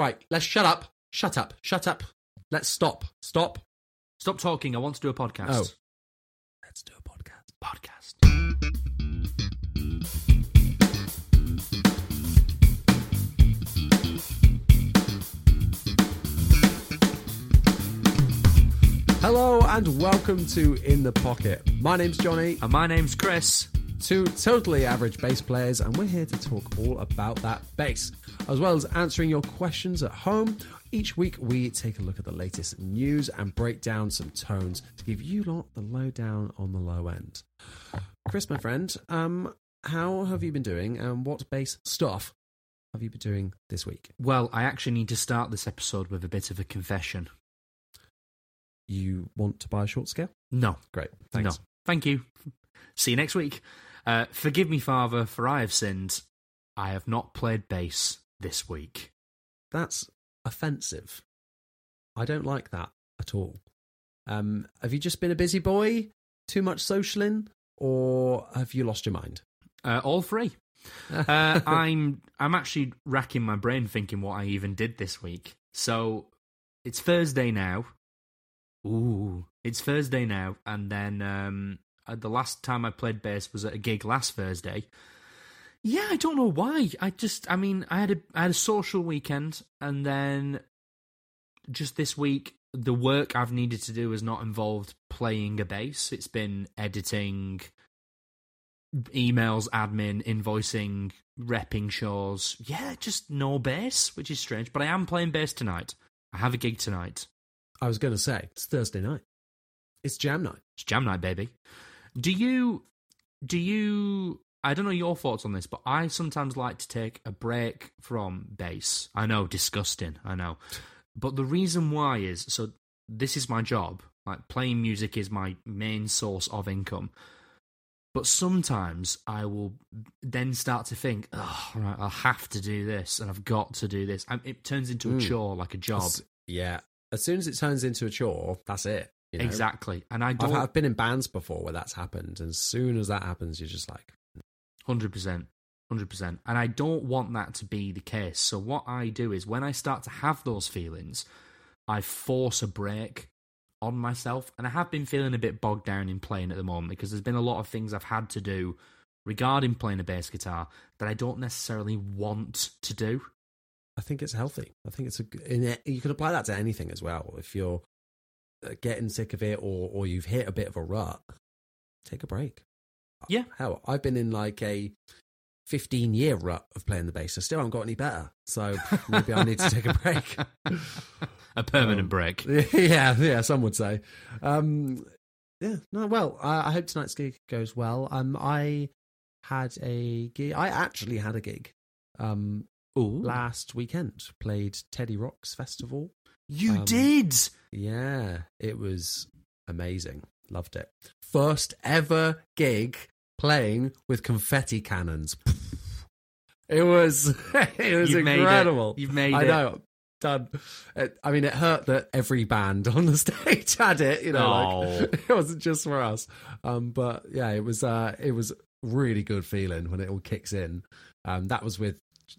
Right, let's shut up. Shut up. Shut up. Let's stop. Stop. Stop talking. I want to do a podcast. Oh. Let's do a podcast. Podcast. Hello and welcome to In the Pocket. My name's Jonny. And my name's Chris. Two totally average bass players, and we're here to talk all about that bass, as well as answering your questions at home. Each week, we take a look at the latest news and break down some tones to give you lot the lowdown on the low end. Chris, my friend, um, how have you been doing, and what bass stuff have you been doing this week? Well, I actually need to start this episode with a bit of a confession. You want to buy a short scale? No. Great, thanks. No. Thank you. See you next week. Uh, forgive me, Father, for I have sinned. I have not played bass this week. That's offensive. I don't like that at all. Um, have you just been a busy boy, too much socialing, or have you lost your mind? Uh, all three. Uh, I'm I'm actually racking my brain thinking what I even did this week. So it's Thursday now. Ooh, it's Thursday now, and then um, Uh, the last time I played bass was at a gig last Thursday. Yeah, I don't know why. I just, I mean, I had a I had a social weekend, and then just this week, the work I've needed to do has not involved playing a bass. It's been editing, emails, admin, invoicing, repping shows. Yeah, just no bass, which is strange. But I am playing bass tonight. I have a gig tonight. I was going to say it's Thursday night. It's jam night. It's jam night, baby. Do you? Do you? I don't know your thoughts on this, but I sometimes like to take a break from bass. I know, disgusting. I know, but the reason why is so. This is my job. Like playing music is my main source of income. But sometimes I will then start to think, oh, right, I'll have to do this, and I've got to do this. And it turns into a Mm. chore, like a job. As- yeah. As soon as it turns into a chore, that's it. You know? Exactly. And I I've, don't. I've been in bands before where that's happened, and as soon as that happens, you're just like, Hundred percent, hundred percent, and I don't want that to be the case. So what I do is when I start to have those feelings, I force a break on myself, and I have been feeling a bit bogged down in playing at the moment because there's been a lot of things I've had to do regarding playing a bass guitar that I don't necessarily want to do. I think it's healthy. I think it's a. It, you can apply that to anything as well. If you're getting sick of it, or or you've hit a bit of a rut, take a break. Yeah. Hell, I've been in like a 15 year rut of playing the bass. I still haven't got any better. So maybe I need to take a break. a permanent Um, break. yeah, yeah, some would say. Um, yeah, no, well, I, I hope tonight's gig goes well. Um, I had a gig. I actually had a gig. Um, Ooh, last weekend played Teddy Rocks Festival. You um, did. Yeah, it was amazing. Loved it. First ever gig playing with confetti cannons. It was it was You've made it. incredible. You've made I it. know. Done. It, I mean, it hurt that every band on the stage had it. You know, like, it wasn't just for us. Um, but yeah, it was. Uh, it was really good feeling when it all kicks in. Um, that was with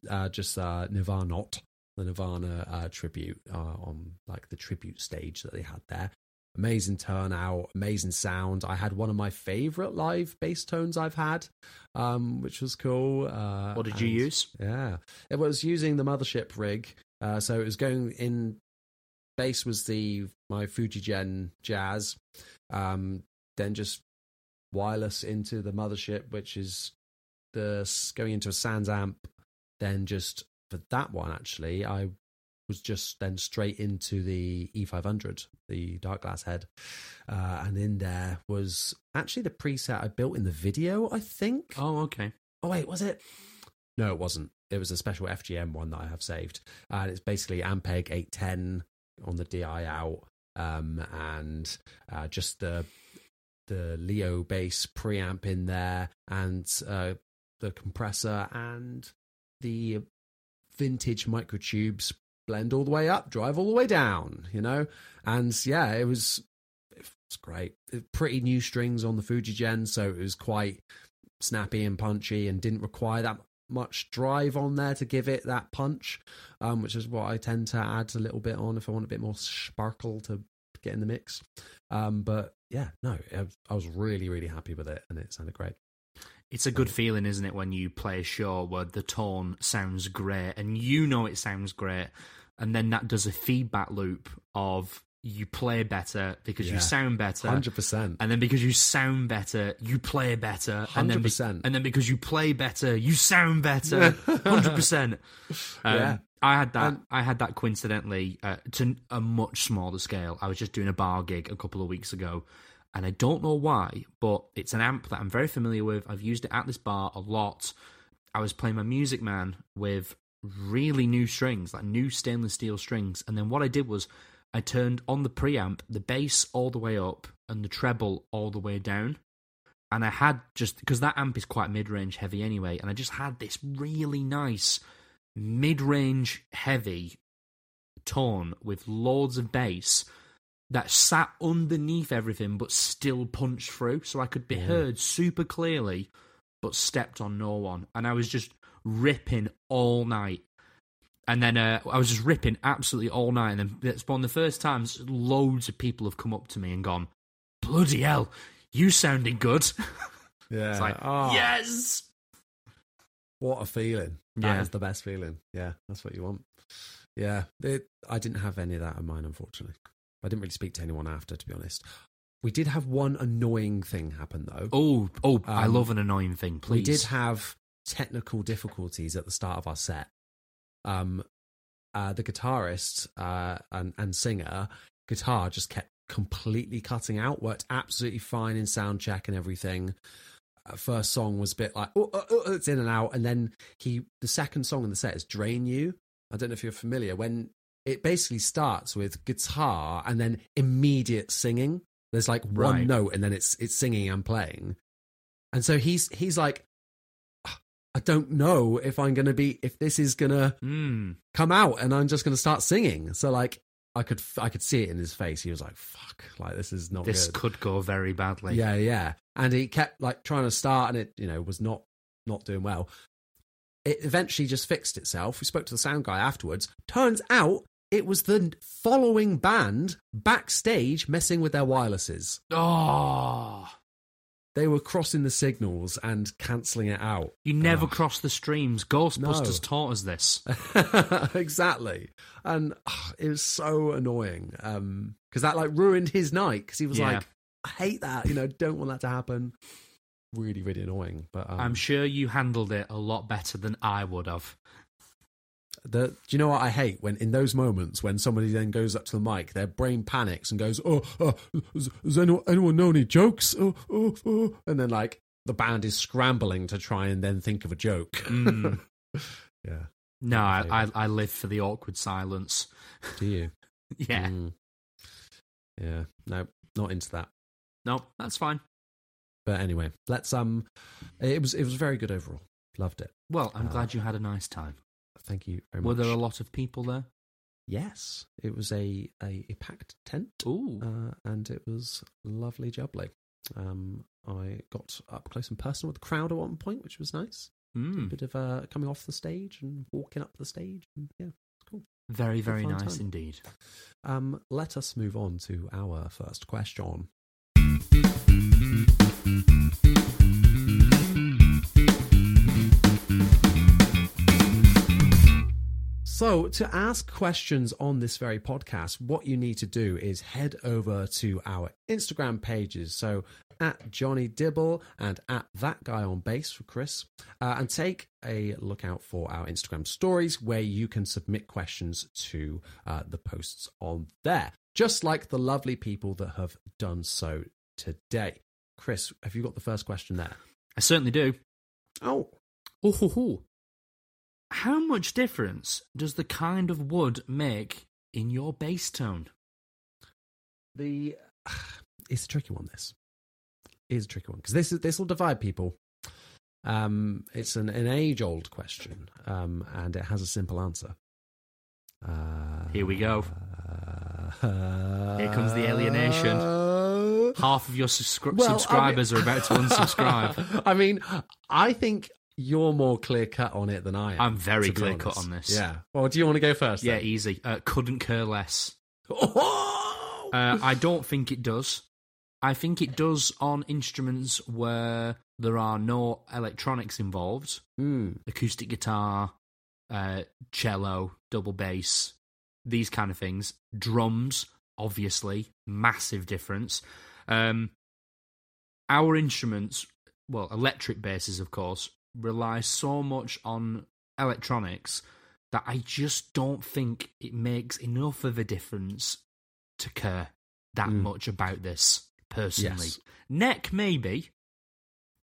uh, just uh, Nirvana, the Nirvana uh, tribute uh, on like the tribute stage that they had there. Amazing turnout, amazing sound. I had one of my favorite live bass tones I've had, um, which was cool. Uh, What did you use? Yeah, it was using the mothership rig. Uh, so it was going in. Bass was the my Fujigen Jazz, um, then just wireless into the mothership, which is the going into a SansAmp. Then just for that one, actually, I was just then straight into the E500, the dark glass head, uh, and in there was actually the preset I built in the video. I think. Oh, okay. Oh wait, was it? No, it wasn't. It was a special FGN one that I have saved, and it's basically Ampeg 810 on the DI out, um, and uh, just the the Leo bass preamp in there, and uh, the compressor and the vintage microtubes blend all the way up, drive all the way down, you know? And yeah, it was it was great. Pretty new strings on the Fujigen, so it was quite snappy and punchy and didn't require that much drive on there to give it that punch, um, which is what I tend to add a little bit on if I want a bit more sparkle to get in the mix. Um, but yeah, no, I was really, really happy with it and it sounded great. It's a good feeling, isn't it, when you play a show where the tone sounds great and you know it sounds great, and then that does a feedback loop of you play better because yeah. you sound better, hundred percent, and then because you sound better, you play better, hundred percent, and then because you play better, you sound better, hundred percent. Um, yeah. I had that. Um, I had that coincidentally uh, to a much smaller scale. I was just doing a bar gig a couple of weeks ago, and I don't know why, but it's an amp that I'm very familiar with. I've used it at this bar a lot. I was playing my Music Man with really new strings, like new stainless steel strings, and then what I did was I turned on the preamp, the bass all the way up, and the treble all the way down. And I had just because that amp is quite mid range heavy anyway, and I just had this really nice mid range heavy tone with loads of bass that sat underneath everything but still punched through. So I could be heard super clearly but stepped on no one. And I was just ripping all night. And then uh, I was just ripping absolutely all night. And then it's one of the first times loads of people have come up to me and gone, Bloody hell, you sounded good. Yeah. it's like, oh. yes. What a feeling. That yeah. is the best feeling. Yeah, that's what you want. Yeah. It, I didn't have any of that in mine, unfortunately. I didn't really speak to anyone after, to be honest. We did have one annoying thing happen, though. Oh, oh, um, I love an annoying thing. Please. We did have technical difficulties at the start of our set. Um, uh, the guitarist uh, and, and singer guitar just kept completely cutting out. Worked absolutely fine in sound check and everything. Uh, first song was a bit like oh, oh, oh, it's in and out, and then he the second song in the set is "Drain You." I don't know if you're familiar. When it basically starts with guitar and then immediate singing. There's like one right. note and then it's it's singing and playing. And so he's he's like I don't know if I'm going to be if this is going to mm. come out and I'm just going to start singing. So like I could I could see it in his face. He was like, "Fuck! Like this is not. This good. could go very badly." Yeah, yeah. And he kept like trying to start, and it you know was not not doing well. It eventually just fixed itself. We spoke to the sound guy afterwards. Turns out it was the following band backstage messing with their wirelesses. Oh. They were crossing the signals and cancelling it out. You never oh. cross the streams. Ghostbusters no. taught us this. exactly. And oh, it was so annoying because um, that like ruined his night because he was yeah. like, I hate that. You know, don't want that to happen. Really, really annoying. But um, I'm sure you handled it a lot better than I would have. The, do you know what I hate when in those moments when somebody then goes up to the mic, their brain panics and goes, "Oh, uh, does anyone, anyone know any jokes?" Oh, oh, oh, and then like the band is scrambling to try and then think of a joke. Mm. yeah. No, I, I, I live for the awkward silence. Do you? yeah. Mm. Yeah. No, not into that. No, that's fine. But anyway, let's um, it was it was very good overall. Loved it. Well, I'm uh, glad you had a nice time. Thank you very Were much. Were there a lot of people there? Yes, it was a a, a packed tent. Ooh, uh, and it was lovely jubbly. Um, I got up close and personal with the crowd at one point, which was nice. Mm. A bit of uh, coming off the stage and walking up the stage, and yeah, it's cool. Very, very nice time. indeed. Um, let us move on to our first question. So, to ask questions on this very podcast, what you need to do is head over to our Instagram pages. So, at Jonny Dibble and at that guy on bass for Chris, uh, and take a look out for our Instagram stories where you can submit questions to uh, the posts on there, just like the lovely people that have done so today. Chris, have you got the first question there? I certainly do. Oh, oh, ho, ho. How much difference does the kind of wood make in your bass tone? The it's a tricky one. This is a tricky one because this is this will divide people. Um, it's an, an age old question, um, and it has a simple answer. Uh, Here we go. Uh, Here comes the alienation. Uh, Half of your subscri- well, subscribers I mean, are about to unsubscribe. I mean, I think you're more clear cut on it than I am. I'm very clear cut on this. Yeah. Well, do you want to go first? Yeah, easy. Uh, couldn't care less. Oh! Uh, I don't think it does. I think it does on instruments where there are no electronics involved. Mm. Acoustic guitar, uh, cello, double bass, these kind of things. Drums, obviously, massive difference. Um, our instruments, well, electric basses, of course, rely so much on electronics that I just don't think it makes enough of a difference to care that mm. much about this personally. Yes. Neck, maybe.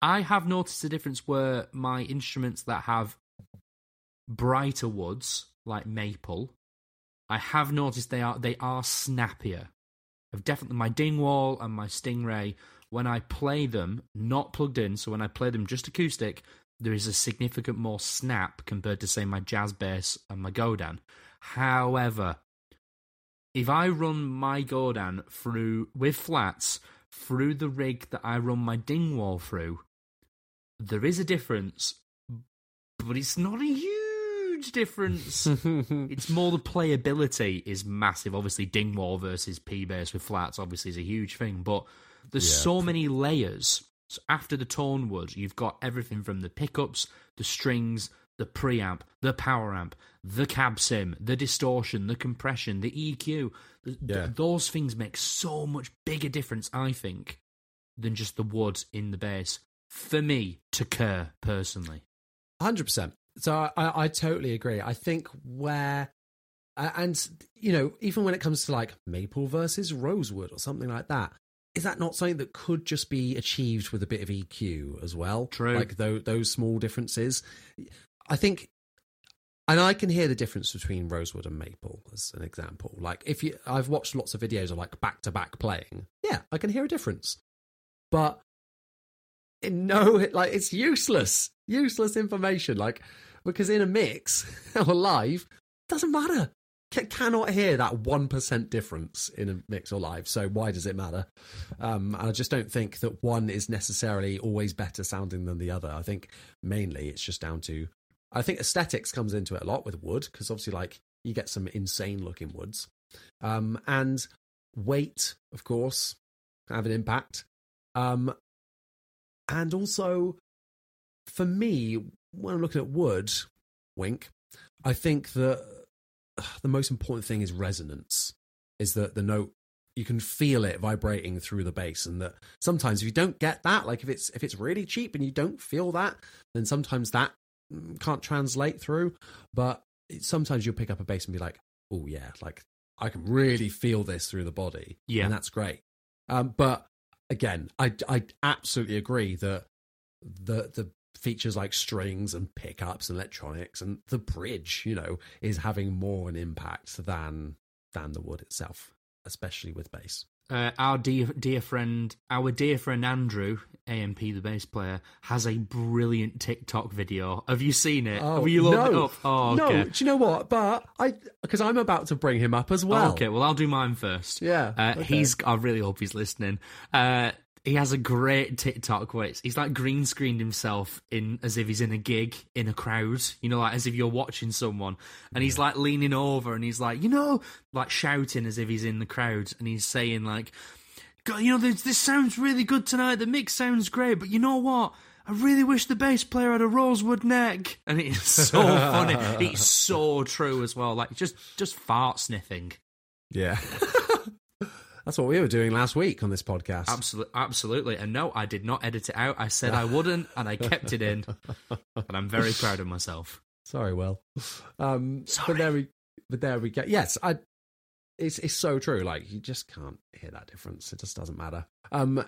I have noticed a difference where my instruments that have brighter woods, like maple, I have noticed they are they are snappier. I've definitely my Dingwall and my Stingray when I play them not plugged in, so when I play them just acoustic, there is a significant more snap compared to say my jazz bass and my Godin. However, if I run my Godin through with flats through the rig that I run my Dingwall through, there is a difference, but it's not a huge difference. it's more the playability is massive. Obviously, Dingwall versus P bass with flats obviously is a huge thing, but there's yeah. so many layers so after the tone wood, you've got everything from the pickups, the strings, the preamp, the power amp, the cab sim, the distortion, the compression, the EQ. Yeah. Th- those things make so much bigger difference, I think, than just the wood in the bass. For me, to care personally. 100%. So I, I totally agree. I think where and you know even when it comes to like maple versus rosewood or something like that is that not something that could just be achieved with a bit of EQ as well? True. Like those, those small differences. I think, and I can hear the difference between rosewood and maple as an example. Like if you, I've watched lots of videos of like back to back playing. Yeah, I can hear a difference, but no, like it's useless, useless information. Like because in a mix or live, doesn't matter cannot hear that 1% difference in a mix or live. So why does it matter? Um, I just don't think that one is necessarily always better sounding than the other. I think mainly it's just down to, I think aesthetics comes into it a lot with wood because obviously, like, you get some insane looking woods. Um, and weight, of course, have an impact. Um, and also, for me, when I'm looking at wood, wink, I think that the most important thing is resonance. Is that the note you can feel it vibrating through the bass, and that sometimes if you don't get that, like if it's if it's really cheap and you don't feel that, then sometimes that mm, can't translate through. But sometimes you'll pick up a bass and be like, oh yeah, like I can really feel this through the body, yeah, and that's great. Um, but again, I I absolutely agree that the the features like strings and pickups and electronics and the bridge, you know, is having more an impact than than the wood itself, especially with bass. Uh, our dear dear friend, our dear friend Andrew, AMP, the bass player, has a brilliant TikTok video. Have you seen it? Oh, Have you looked no. it up? Oh, okay. No, do you know what? But I, because I'm about to bring him up as well. Oh, okay, well I'll do mine first. Yeah, uh, okay. he's. I really hope he's listening. Uh, he has a great TikTok where he's like green screened himself in as if he's in a gig in a crowd, you know, like as if you're watching someone, and he's like leaning over and he's like, you know, like shouting as if he's in the crowd, and he's saying like, God, you know, this, this sounds really good tonight. The mix sounds great, but you know what? I really wish the bass player had a rosewood neck, and it's so funny. It's so true as well. Like just just fart sniffing. Yeah. That's what we were doing last week on this podcast. Absolutely, absolutely. And no, I did not edit it out. I said I wouldn't, and I kept it in. And I'm very proud of myself. Sorry, Will. Um, Sorry. But there we, but there we go. Yes, I. It's it's so true. Like you just can't hear that difference. It just doesn't matter. Um,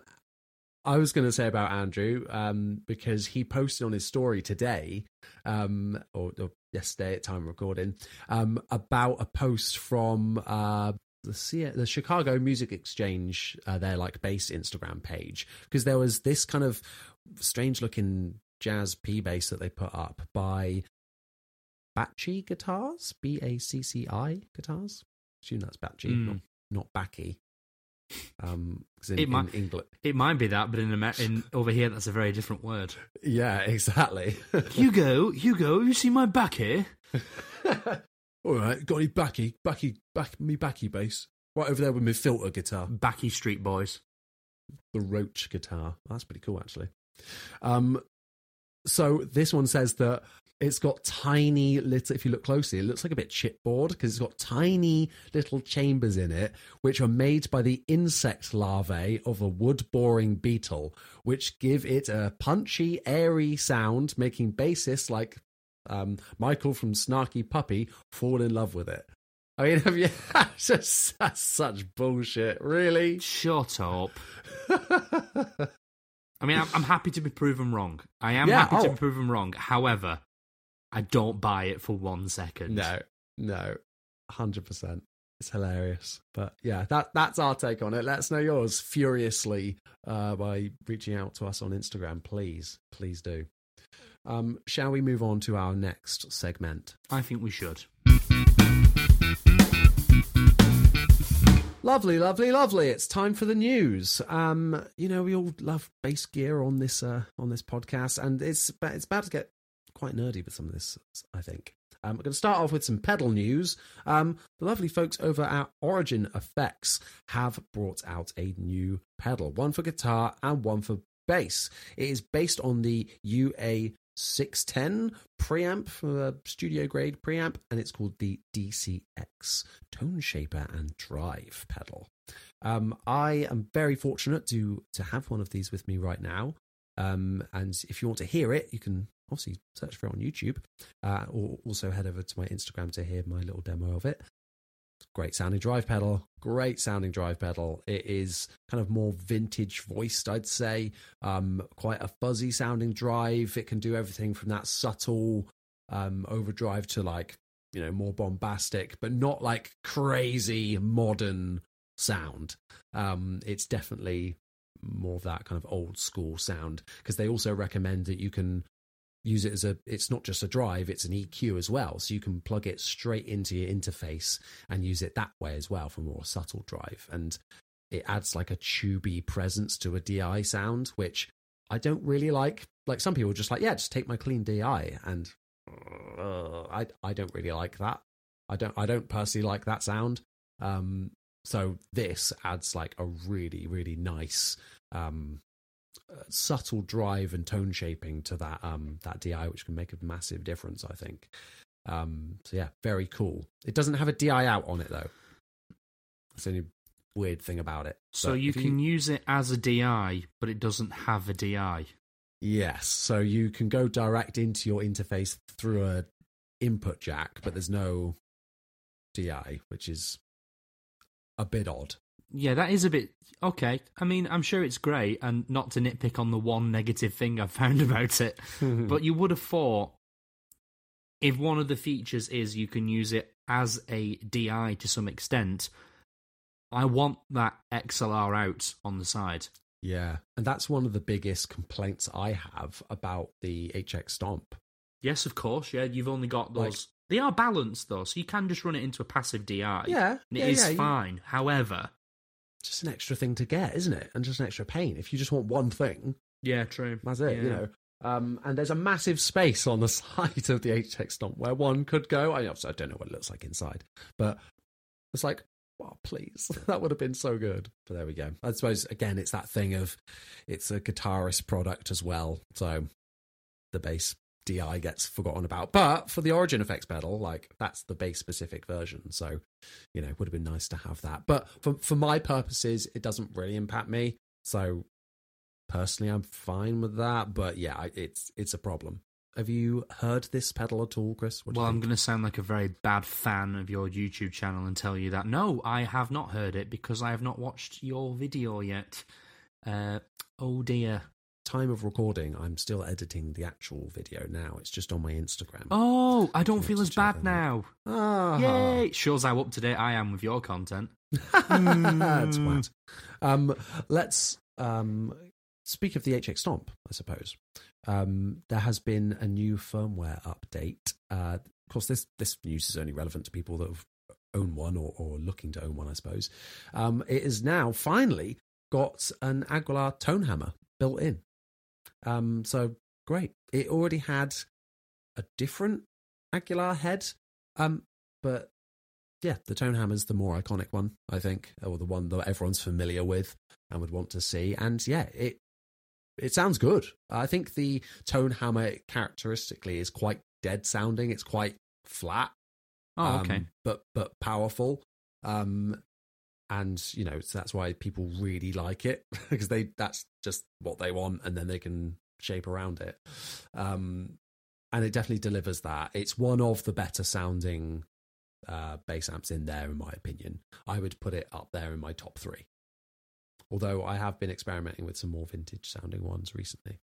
I was going to say about Andrew, um, because he posted on his story today, um, or, or yesterday at time recording um, about a post from uh, the C- the Chicago Music Exchange, uh, their like bass Instagram page, because there was this kind of strange looking jazz P bass that they put up by Bacci Guitars, B A C C I Guitars. I assume that's Bacci, Mm. not not Backy. Um, in, It might- England, It might be that, but in, Amer- in over here, that's a very different word. yeah, exactly. Hugo, Hugo, you see my back here? All right, got any backy, backy, back me backy bass right over there with my filter guitar, Backy Street Boys. the Roach guitar. That's pretty cool, actually. Um, so this one says that it's got tiny little. If you look closely, it looks like a bit chipboard because it's got tiny little chambers in it, which are made by the insect larvae of a wood-boring beetle, which give it a punchy, airy sound, making bassists like um, Michael from Snarky Puppy fall in love with it. I mean, have you? That's just that's such bullshit. Really? Shut up. I mean, I'm, I'm happy to be proven wrong. I am Yeah, happy to oh. be proven wrong. However, I don't buy it for one second. No, no, hundred percent. It's hilarious, but yeah, that that's our take on it. Let us know yours furiously uh, by reaching out to us on Instagram, please, please do. Um, shall we move on to our next segment? I think we should. Lovely, lovely, lovely. It's time for the news. Um, you know, we all love bass gear on this uh, on this podcast, and it's it's about to get quite nerdy with some of this. I think. Um, I'm going to start off with some pedal news. Um, the lovely folks over at Origin Effects have brought out a new pedal, one for guitar and one for bass. It is based on the UA 610 preamp, uh, studio grade preamp, and it's called the DCX Tone Shaper and Drive pedal. Um, I am very fortunate to to have one of these with me right now. Um, and if you want to hear it, you can obviously search for it on YouTube, uh, or also head over to my Instagram to hear my little demo of it. Great sounding drive pedal, great sounding drive pedal. It is kind of more vintage voiced, I'd say. Um, quite a fuzzy sounding drive. It can do everything from that subtle um, overdrive to like you know more bombastic, but not like crazy modern sound. Um, it's definitely more of that kind of old school sound because they also recommend that you can use it as a it's not just a drive it's an EQ as well. So you can plug it straight into your interface and use it that way as well for more subtle drive. And it adds like a tubey presence to a DI sound which I don't really like. Like some people just like yeah just take my clean DI and uh, I I don't really like that. I don't I don't personally like that sound. Um so this adds like a really really nice um subtle drive and tone shaping to that um that DI which can make a massive difference I think. Um so yeah very cool. It doesn't have a DI out on it though. That's the only weird thing about it. So But you can use it as a DI, but it doesn't have a DI. yes so you can go direct into your interface through a input jack but there's no DI which is a bit odd Yeah, that is a bit okay. I mean, I'm sure it's great, and not to nitpick on the one negative thing I've found about it, but you would have thought if one of the features is you can use it as a DI to some extent, I want that XLR out on the side. Yeah, and that's one of the biggest complaints I have about the HX Stomp. Yes, of course. Yeah, you've only got those. Like- they are balanced though, so you can just run it into a passive DI. Yeah, and yeah, it is yeah, you- fine. However, Just an extra thing to get, isn't it? And just an extra pain. If you just want one thing, yeah, true. that's it. You know. Um, and there's a massive space on the side of the HX Stomp where one could go. I, obviously, I don't know what it looks like inside, but it's like, wow, please, that would have been so good. But there we go. I suppose again, it's that thing of it's a guitarist product as well, so the bass DI gets forgotten about. But for the Origin Effects pedal, like that's the bass specific version, so you know, it would have been nice to have that. But for for my purposes, it doesn't really impact me. So personally, I'm fine with that. But yeah, it's it's a problem. Have you heard this pedal at all, Chris? Well, I'm going to sound like a very bad fan of your YouTube channel and tell you that no, I have not heard it because I have not watched your video yet. Uh, oh dear. Time of recording, I'm still editing the actual video now. It's just on my Instagram. Oh, I don't feel as bad now. Ah. Yay! Shows how up to date I am with your content. Twat. Um, let's um, speak of the HX Stomp, I suppose. Um, there has been a new firmware update. Uh, of course, this this news is only relevant to people that have own one or, or looking to own one, I suppose. Um, it is now finally got an Aguilar tone hammer built in. Um, so great. It already had a different Aguilar head, um, but yeah, the tone hammer's the more iconic one, I think, or the one that everyone's familiar with and would want to see. And yeah, it it sounds good. I think the tone hammer characteristically is quite dead sounding. It's quite flat, Oh, okay. um, but but powerful. Um, and you know so that's why people really like it because they that's just what they want, and then they can shape around it. Um, and it definitely delivers that. It's one of the better sounding uh, bass amps in there, in my opinion. I would put it up there in my top three. Although I have been experimenting with some more vintage sounding ones recently.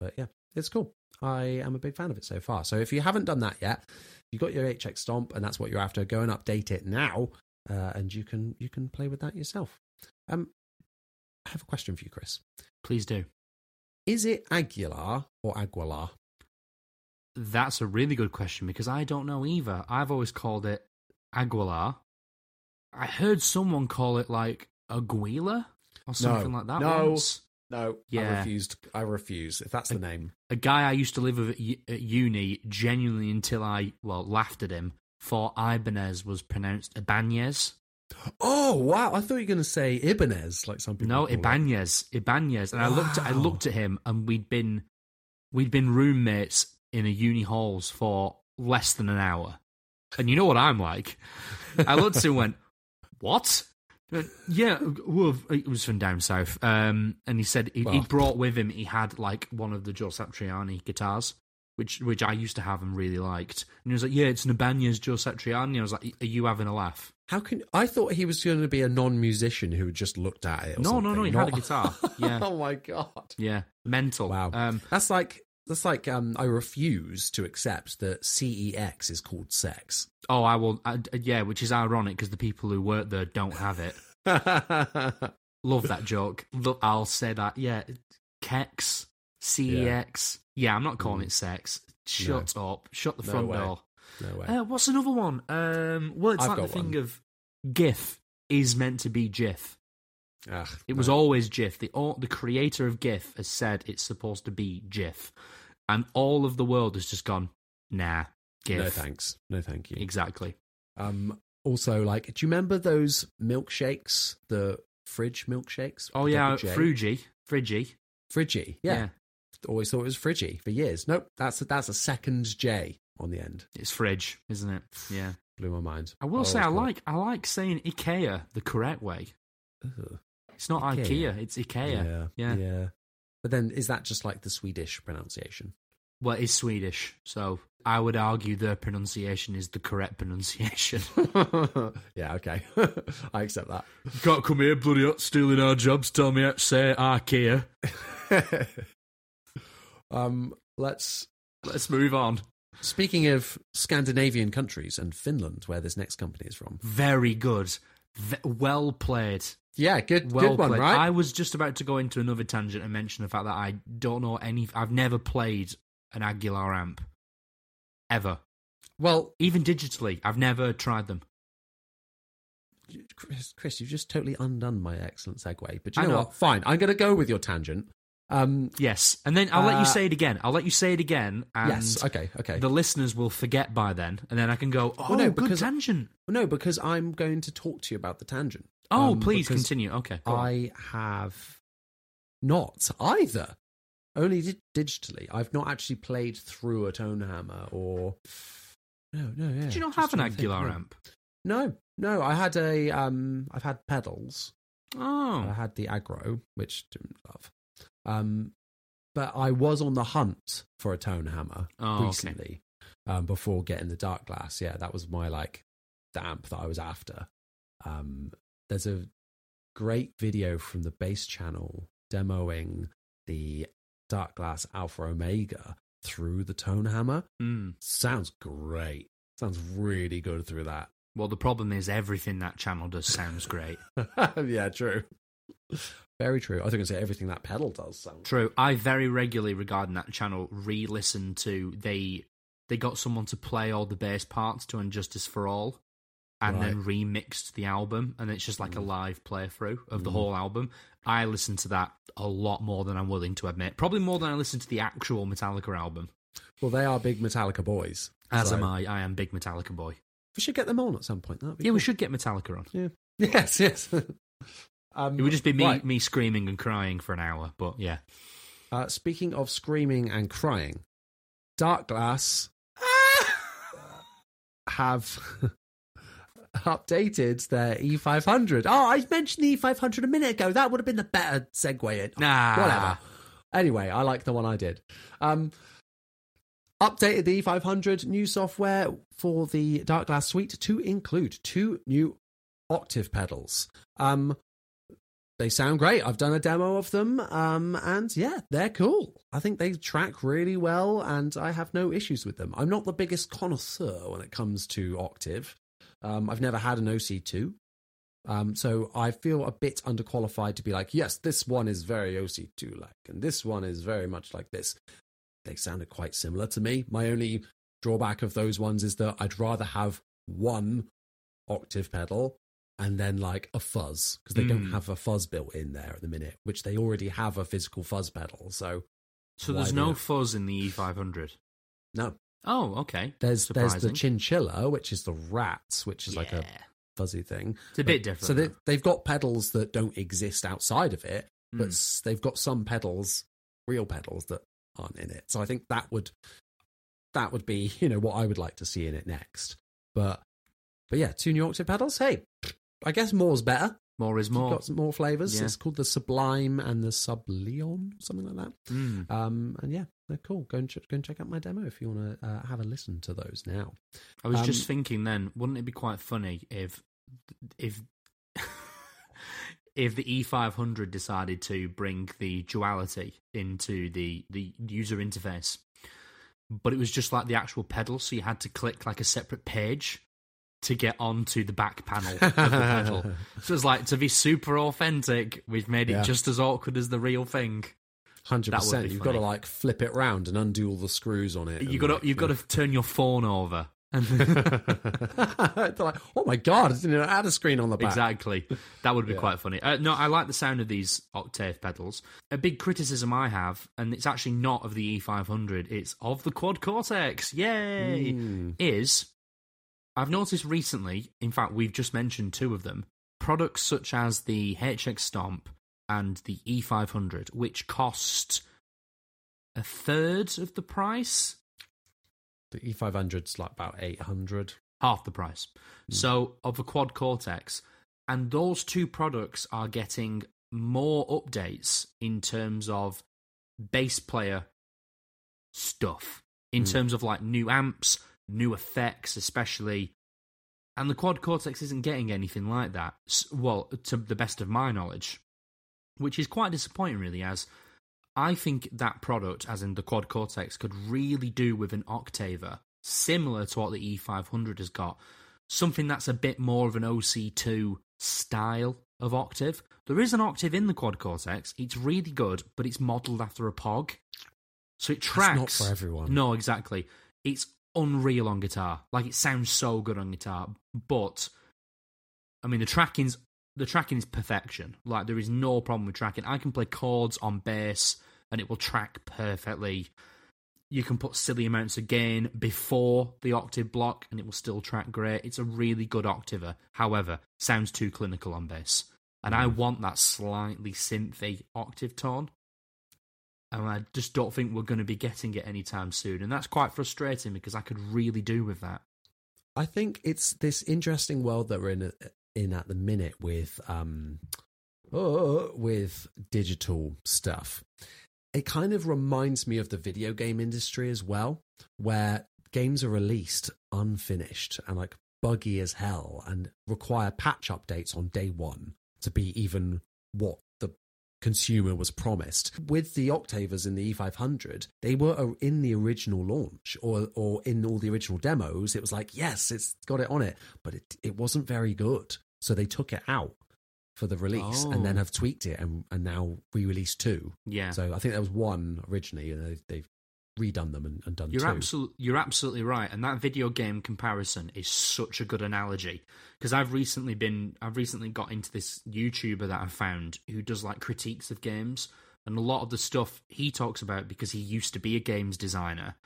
But yeah, it's cool. I am a big fan of it so far. So if you haven't done that yet, you got your HX Stomp and that's what you're after, go and update it now, uh, and you can you can play with that yourself. Um, I have a question for you, Chris. Please do. Is it Aguilar or Aguilar? That's a really good question because I don't know either. I've always called it Aguilar. I heard someone call it like Aguila or something like that. No. once. No, I Yeah. refused. I refuse. If that's the name, A guy I used to live with at uni, genuinely until I well laughed at him, thought Ibanez was pronounced Ibanez. oh wow! I thought you were going to say Ibanez, like some people. No, call it. Ibanez, Ibanez. And I looked, I looked at him, and we'd been, we'd been roommates in a uni halls for less than an hour. And you know what I'm like. I looked at him and went, "What?" Went, yeah, well, it was from down south. Um, and he said he, he brought with him. He had like one of the Joe Satriani guitars. Which, which I used to have and really liked, and he was like, "Yeah, it's an Ibanez Joe Satriani." I was like, "Are you having a laugh?" How can I thought he was going to be a non-musician who just looked at it? Or No, no, something, no, he had a guitar. Yeah. oh my god! Yeah, mental. Wow. Um, that's like that's like um, I refuse to accept that CEX is called sex. Oh, I will. I, yeah, which is ironic because the people who work there don't have it. Love that joke. I'll say that. Yeah, Kex, CEX. Yeah, I'm not calling Mm. it sex. Shut up. Shut the No front way. door. no way. Uh, what's another one? Um, well, it's I've like the got thing of GIF is meant to be GIF. Ugh, It was no. always GIF. The the creator of GIF has said it's supposed to be GIF, and all of the world has just gone, nah, GIF. no thanks, no thank you. Exactly. Um, also, like, do you remember those milkshakes, the fridge milkshakes? Oh yeah, J? Frugy, Friggy. Fridgy. Yeah. Always thought it was Fridgy for years. Nope, that's a, that's a second J on the end. It's fridge, isn't it? Yeah. Blew my mind. I will Oh, say I like I like saying IKEA the correct way. Ugh. It's not Ikea. IKEA, it's IKEA. Yeah, Yeah. yeah. But then, is that just like the Swedish pronunciation? Well, it's Swedish, so I would argue their pronunciation is the correct pronunciation. yeah, okay, I accept that. Can't come here, bloody hot, stealing our jobs. Tell me how to say IKEA. um, let's. Let's move on. Speaking of Scandinavian countries and Finland, where this next company is from. Very good. V- well played. Yeah, good, Well good one, played. right? I was just about to go into another tangent and mention the fact that I don't know any. I've never played an Aguilar amp ever, well, even digitally. I've never tried them. Chris, Chris, you've just totally undone my excellent segue. But you I know, know. what? Fine, I'm going to go with your tangent. Um, Yes, and then I'll let Uh, you say it again. I'll let you say it again, and yes, okay, okay. the listeners will forget by then, and then I can go. Oh, Well, no, good because- tangent. no, because I'm going to talk to you about the tangent. Oh, Um, please continue. Okay. I have not either. Only di- digitally. I've not actually played through a tone hammer or. No, no, yeah. Did you not have an think, Aguilar amp? No, no. I had a. Um, I've had pedals. Oh. I Oh, had the Agro, which didn't love. Um, but I was on the hunt for a tone hammer Oh, okay. recently. Um, before getting the dark glass, yeah, that was my like the amp that I was after. Um, there's a great video from the bass channel demoing the Dark Glass Alpha Omega through the tone hammer. Mm. Sounds great. Sounds really good through that. Well, the problem is everything that channel does sounds great. yeah, true. Very true. I think say everything that pedal does sound True. I very regularly regarding that channel re-listen to they they got someone to play all the bass parts to And Justice for All, and then remixed the album, and it's just like a mm. live playthrough of the mm. whole album. I listen to that a lot more than I'm willing to admit. Probably more than I listen to the actual Metallica album. Well, they are big Metallica boys. As so am I. I am big Metallica boy. We should get them on at some point. That'd Yeah, we should get Metallica on. Yeah. Yes, yes. Um, It would just be me right. me screaming and crying for an hour, but yeah. Uh, speaking of screaming and crying, Dark Glass have updated their E500. Oh, I mentioned the E500 a minute ago. That would have been the better segue. In. Nah. Whatever. Anyway, I like the one I did. Um, updated the E500 new software for the Dark Glass suite to include two new octave pedals. Um, they sound great. I've done a demo of them, um, and yeah, they're cool. I think they track really well, and I have no issues with them. I'm not the biggest connoisseur when it comes to octave. Um, I've never had an OC2, um, so I feel a bit underqualified to be like, yes, this one is very OC2 like, and this one is very much like this. They sounded quite similar to me. My only drawback of those ones is that I'd rather have one octave pedal and then like a fuzz because they don't Mm. have a fuzz built in there at the minute, which they already have a physical fuzz pedal. So So there's no fuzz in the E500. no, Oh, okay. there's there's the chinchilla, which is the rats, which is like a fuzzy thing. It's a bit different. So they, they've got pedals that don't exist outside of it, but Mm. s- they've got some pedals, real pedals that aren't in it. So I think that would that would be you know what I would like to see in it next. But but yeah, two new octave pedals. Hey, I guess more's better. more is You've more. got some more flavors. Yeah. It's called the Sublime and the Subleon, something like that. Mm. Um, and yeah, they're cool. Go and ch- go and check out my demo if you want to uh, have a listen to those now. I was Um, just thinking then, wouldn't it be quite funny if if if the E500 decided to bring the duality into the the user interface, but it was just like the actual pedal, so you had to click like a separate page to get onto the back panel of the pedal. So it's like to be super authentic, we've made it Yeah. just as awkward as the real thing. Hundred percent. You've got to like flip it round and undo all the screws on it. You got to like, you've got to turn your phone over. They're like, oh my god, I didn't add a screen on the back. Exactly. That would be Yeah. quite funny. Uh, no, I like the sound of these octave pedals. A big criticism I have, and it's actually not of the E500, it's of the Quad Cortex. Yay! Mm. Is I've noticed recently, in fact, we've just mentioned two of them, products such as the HX Stomp and the E500, which cost a third of the price The E500's like about eight hundred. half the price. So of a Quad Cortex, and those two products are getting more updates in terms of bass player stuff, in Mm. terms of like new amps, new effects, especially. And the Quad Cortex isn't getting anything like that. Well, to the best of my knowledge, which is quite disappointing, really, as I think that product, as in the Quad Cortex, could really do with an octaver similar to what the E500 has got. Something that's a bit more of an OC2 style of octave. There is an octave in the Quad Cortex. It's really good, but it's modelled after a POG. So it tracks. not for everyone. No, exactly. It's unreal on guitar. Like it sounds so good on guitar, but I mean the tracking's the tracking is perfection. Like there is no problem with tracking. I can play chords on bass and it will track perfectly. You can put silly amounts of gain before the octave block and it will still track great. It's a really good octaver. However, sounds too clinical on bass. And I hmm. want that slightly synthy octave tone. And I just don't think we're going to be getting it anytime soon. And that's quite frustrating because I could really do with that. I think it's this interesting world that we're in in at the minute with um oh, with digital stuff. It kind of reminds me of the video game industry as well, where games are released unfinished and like buggy as hell and require patch updates on day one to be even what consumer was promised. With the Octavers in the E500, they were in the original launch or or in all the original demos. It was like, yes, it's got it on it, but it it wasn't very good. So they took it out for the release and then Oh. have tweaked it and, and now re-released two. Yeah. So I think there was one originally, and they've, they've redone them and, and done You're absolutely you're absolutely right, and that video game comparison is such a good analogy because I've recently been I've recently got into this YouTuber that I found who does like critiques of games, and a lot of the stuff he talks about because he used to be a games designer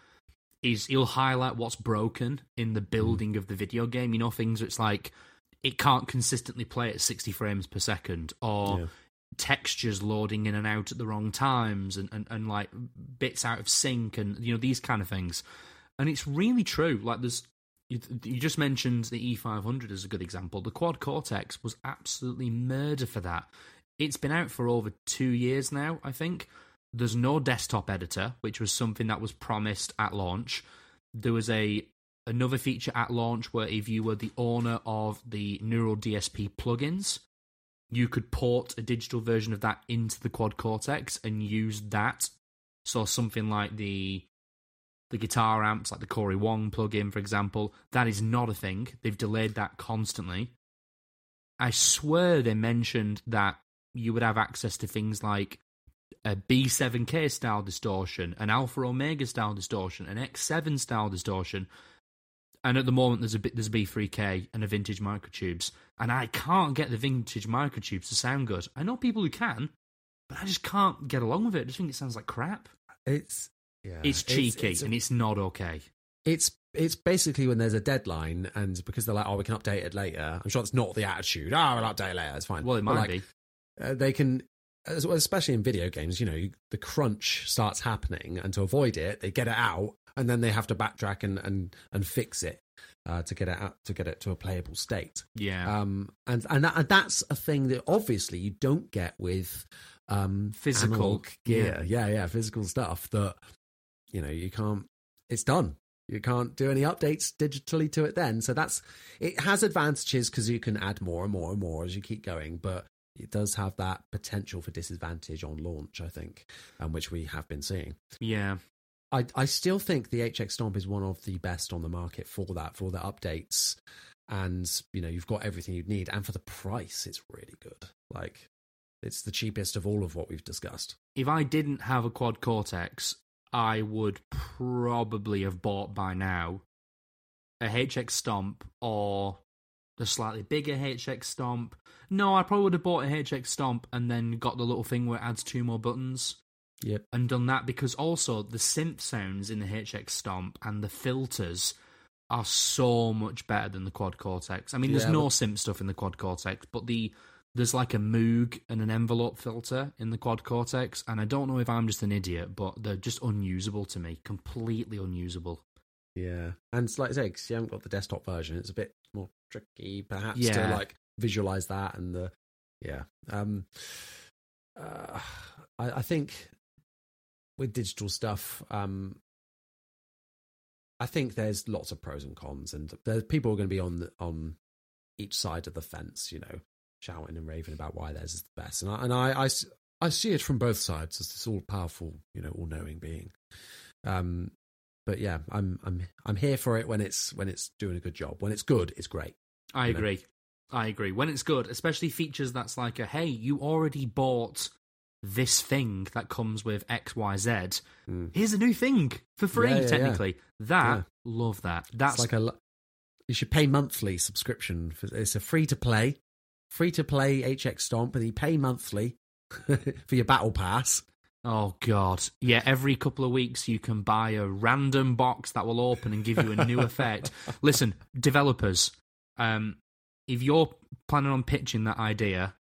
is he'll highlight what's broken in the hmm. building of the video game. You know things it's like it can't consistently play at 60 frames per second or Yeah. Textures loading in and out at the wrong times and, and, and like bits out of sync and you know these kind of things. And it's really true. Like there's you, you just mentioned the e500 as a good example. The quad cortex was absolutely murder for that. It's been out for over two years now i think. There's no desktop editor which was something that was promised at launch. There was a another feature at launch where if you were the owner of the neural dsp plugins you could port a digital version of that into the quad cortex and use that. So something like the the guitar amps like the Cory Wong plugin for example that is not a thing. They've delayed that constantly. I swear they mentioned that you would have access to things like a b7k style distortion an alpha omega style distortion an x7 style distortion and at the moment there's a bit there's a B3K and a vintage microtubes, and I can't get the vintage microtubes to sound good. I know people who can, but I just can't get along with it. I just think it sounds like crap. It's yeah, It's cheeky it's, and it's not okay. it's it's basically when there's a deadline and because they're like, oh, we can update it later. I'm sure that's not the attitude. Oh, we'll update it later. It's fine. Well, it But, might like, be. uh, they can especially in video games you know the crunch starts happening and to avoid it they get it out and then they have to backtrack and and, and fix it uh, to get it out to get it to a playable state. Yeah, um and and, that, and that's a thing that obviously you don't get with um Physical, gear. yeah. yeah physical stuff that you know you can't it's done. You can't do any updates digitally to it then. So that's it has advantages because you can add more and more and more as you keep going but it does have that potential for disadvantage on launch i think um, which we have been seeing. Yeah. I, I still think the HX Stomp is one of the best on the market for that, for the updates. And, you know, you've got everything you'd need. And for the price, it's really good. Like, it's the cheapest of all of what we've discussed. If I didn't have a quad cortex, I would probably have bought by now a HX Stomp or the slightly bigger HX Stomp. No, I probably would have bought a HX Stomp and then got the little thing where it adds two more buttons. Yep. and done that because also the synth sounds in the HX Stomp and the filters are so much better than the Quad Cortex. I mean, there's Yeah, no but- synth stuff in the Quad Cortex, but the there's like a Moog and an envelope filter in the Quad Cortex, and I don't know if I'm just an idiot, but they're just unusable to me, completely unusable. Yeah. And it's like I say, 'cause you haven't got the desktop version, it's a bit more tricky, perhaps, to Yeah. like visualize that. And the, yeah. Um, uh, I, I think with digital stuff, um, I think there's lots of pros and cons, and there's people are going to be on the, on each side of the fence, you know, shouting and raving about why theirs is the best. And I, and I, I I see it from both sides as this all powerful, you know, all knowing being. Um, but yeah, I'm I'm I'm here for it when it's when it's doing a good job. When it's good, it's great. I You know? agree. I agree. When it's good, especially features that's like a hey, you already bought this thing that comes with XYZ. Mm. Here's a new thing for free, Yeah, yeah, yeah. technically. That, Yeah. love that. That's it's like a lo- you should pay monthly subscription. For, it's a free to play, free to play HX Stomp, and you pay monthly for your battle pass. Oh god. Yeah, every couple of weeks you can buy a random box that will open and give you a new effect. Listen, developers, um if you're planning on pitching that idea,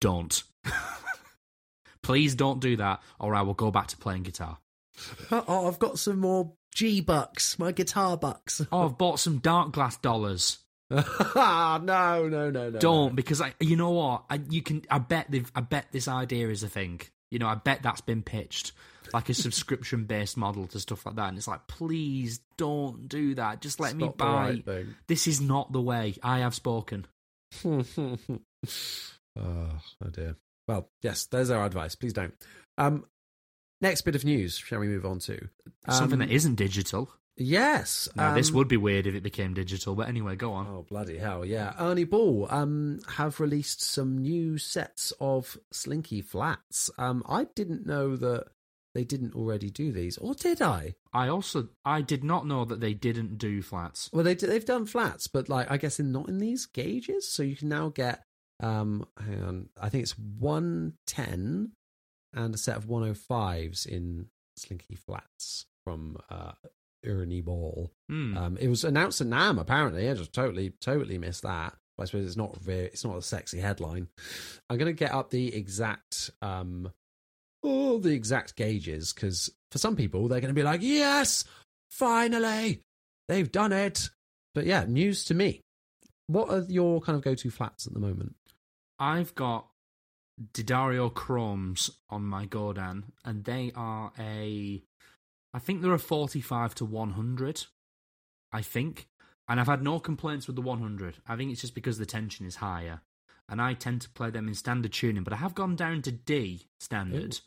don't. Please don't do that or I will go back to playing guitar. Oh, I've got some more G bucks, my guitar bucks. Oh, I've bought some Darkglass dollars. no, no, no, no. Don't because I you know what? I you can I bet they've I bet this idea is a thing. You know, I bet that's been pitched like a subscription based model to stuff like that. And it's like, please don't do that. Just let It's me buy. right. This is not the way. I have spoken. oh, oh dear. Well, yes, there's our advice. Please don't. Um, next bit of news. Shall we move on to something Um, that isn't digital? Yes, Now, this um, would be weird if it became digital, but anyway, go on. Oh bloody hell! Yeah, Ernie Ball um have released some new sets of Slinky flats. Um, I didn't know that they didn't already do these, or did I? I also I did not know that they didn't do flats. Well, they they've done flats, but like I guess in not in these gauges. So you can now get um, hang on, I think it's one ten and a set of one hundred fives in Slinky flats from uh, Ernie Ball. Hmm. Um, it was announced at NAMM apparently. I just totally, totally missed that. But I suppose it's not very, it's not a sexy headline. I'm going to get up the exact, um, oh, the exact gauges because for some people they're going to be like, yes, finally, they've done it. But yeah, news to me. What are your kind of go-to flats at the moment? I've got D'Addario Chromes on my Godin, and they are a. I think they're a 45 to 100. I think. And I've had no complaints with the 100. I think it's just because the tension is higher. And I tend to play them in standard tuning, but I have gone down to D standard.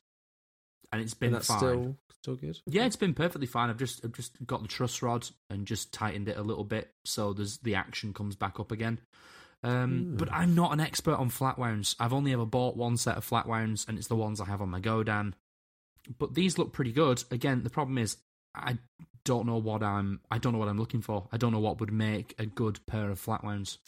And it's been And that's fine. still still good. Yeah, it's been perfectly fine. I've just I've just got the truss rod and just tightened it a little bit so there's the action comes back up again. Um, Hmm. But I'm not an expert on flat wounds. I've only ever bought one set of flat wounds, and it's the ones I have on my Godin. But these look pretty good. Again, the problem is I don't know what I'm I don't know what I'm looking for. I don't know what would make a good pair of flat wounds.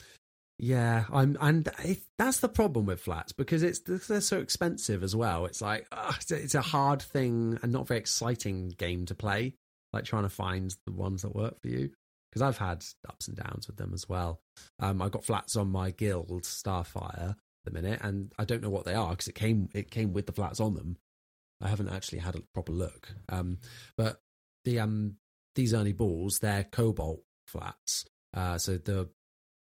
Yeah, I'm, and that's the problem with flats because it's they're so expensive as well. It's like ugh, it's, a, it's a hard thing and not very exciting game to play. Like trying to find the ones that work for you. Because I've had ups and downs with them as well. Um, I've got flats on my guild Starfire the minute, and I don't know what they are because it came it came with the flats on them. I haven't actually had a proper look. Um, but the um these Ernie balls, they're cobalt flats. Uh, so the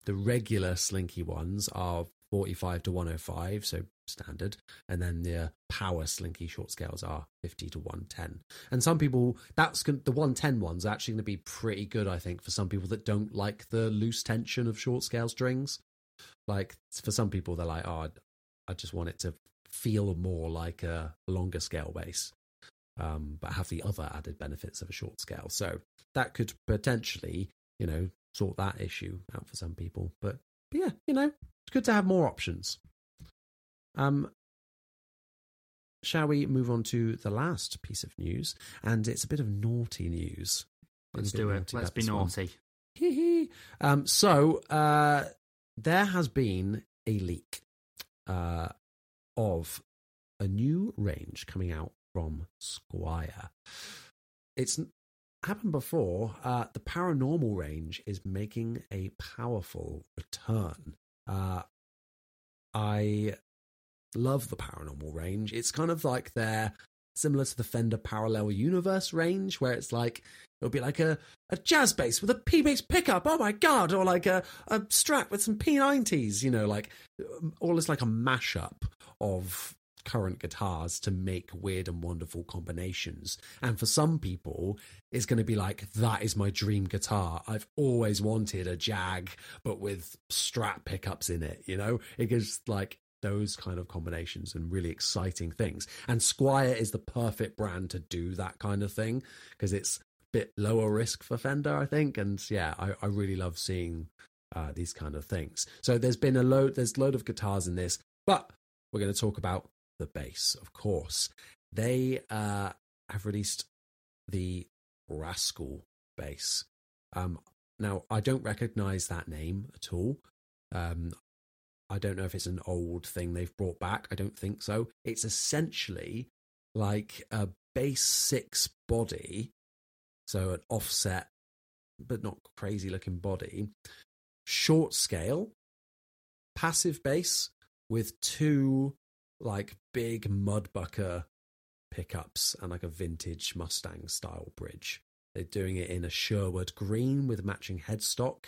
the regular slinky ones are 45 to 105, so standard, and then the power slinky short scales are 50 to 110. And some people, that's the 110 ones are actually going to be pretty good, I think, for some people that don't like the loose tension of short scale strings. Like for some people, they're like, oh, I just want it to feel more like a longer scale bass, um, but have the other added benefits of a short scale. So that could potentially, you know, sort that issue out for some people. But, but yeah, you know, it's good to have more options. Um, shall we move on to the last piece of news? And it's a bit of naughty news. Let's do it. Let's be naughty. Um, so uh, there has been a leak uh, of a new range coming out from Squier. It's happened before. Uh, the paranormal range is making a powerful return. Uh, I love the paranormal range. It's kind of like their similar to the Fender Parallel Universe range, where it's like it'll be like a, a jazz bass with a P bass pickup. Oh my god! Or like a, a Strat with some P90s. You know, like um, all is like a mashup of current guitars to make weird and wonderful combinations. And for some people, it's going to be like that is my dream guitar. I've always wanted a Jag, but with Strat pickups in it. You know, it gives like those kind of combinations and really exciting things. And Squier is the perfect brand to do that kind of thing because it's a bit lower risk for Fender, I think. And yeah, I, I really love seeing uh, these kind of things. So there's been a load, there's load of guitars in this, but we're going to talk about the bass, of course. They uh, have released the Rascal bass. Um, now, I don't recognize that name at all. Um, I don't know if it's an old thing they've brought back. I don't think so. It's essentially like a bass six body, so an offset, but not crazy looking body, short scale, passive bass with two like big mudbucker pickups and like a vintage Mustang style bridge. They're doing it in a Sherwood green with a matching headstock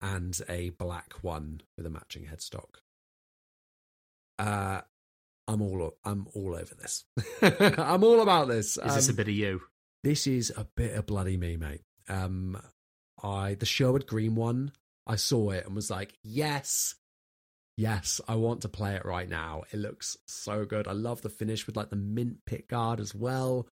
and a black one with a matching headstock. Uh, I'm all I'm all over this. I'm all about this. Is this a Um, bit of you? this is a bit of bloody me, mate. Um, I the Sherwood Green one, I saw it and was like, yes, yes, I want to play it right now. It looks so good. I love the finish with like the mint pick guard as well.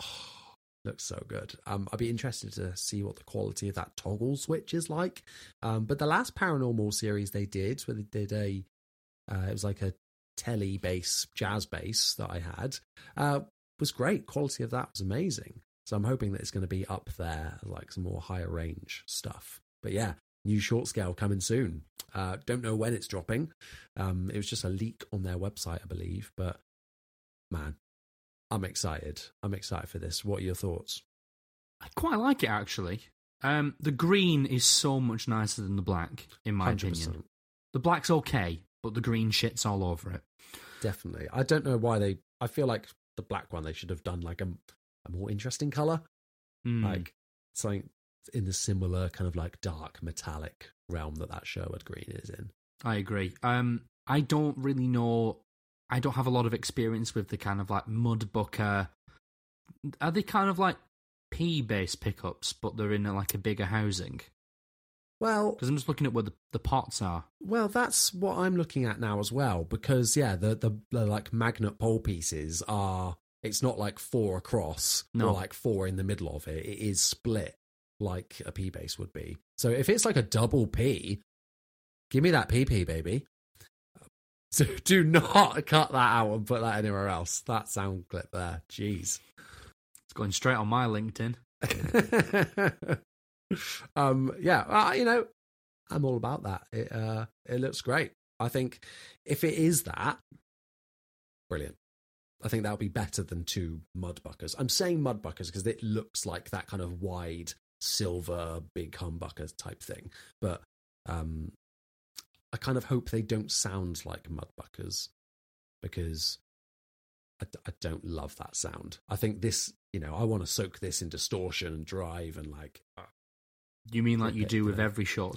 Oh, looks so good. Um, I'd be interested to see what the quality of that toggle switch is like. Um, but the last paranormal series they did, where they did a, uh, it was like a Tele bass, jazz bass that I had, uh, was great. Quality of that was amazing. So I'm hoping that it's going to be up there, like some more higher range stuff. But yeah, new short scale coming soon. Uh, don't know when it's dropping. Um, it was just a leak on their website, I believe. But man, I'm excited. I'm excited for this. What are your thoughts? I quite like it actually. Um, the green is so much nicer than the black, in my 100%. opinion. The black's okay, but the green shits all over it. Definitely. I don't know why they. I feel like the black one they should have done like a, a more interesting color, mm. like something in the similar kind of like dark metallic realm that that Sherwood green is in. I agree. Um, I don't really know. I don't have a lot of experience with the kind of like Mudbucker. Are they kind of like P based pickups, but they're in a, like a bigger housing? Well, because I'm just looking at where the, the pots are. Well, that's what I'm looking at now as well. Because yeah, the the, the like magnet pole pieces are. It's not like four across no. or like four in the middle of it. It is split like a P bass would be. So if it's like a double P, give me that PP, baby. So do not cut that out and put that anywhere else. That sound clip there. Jeez. It's going straight on my LinkedIn. um, yeah, uh, you know, I'm all about that. It uh, it looks great. I think if it is that, brilliant. I think that would be better than two mudbuckers. I'm saying mudbuckers because it looks like that kind of wide silver big humbucker type thing. But um, I kind of hope they don't sound like mudbuckers because I, I don't love that sound. I think this, you know, I want to soak this in distortion and drive and like. Uh, you mean like you do with every short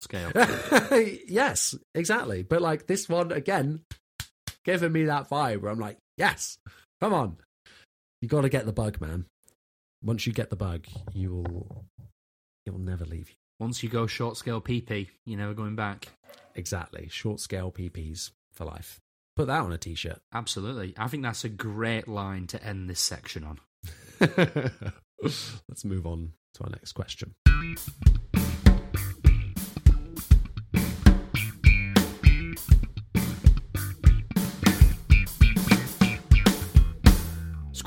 scale. yes, exactly. But like this one again, giving me that vibe where I'm like, yes, come on. You got to get the bug, man. Once you get the bug, you will, it will never leave you. Once you go short scale PP, you're never going back. Exactly. Short scale PPs for life. Put that on a t shirt. Absolutely. I think that's a great line to end this section on. Let's move on to our next question.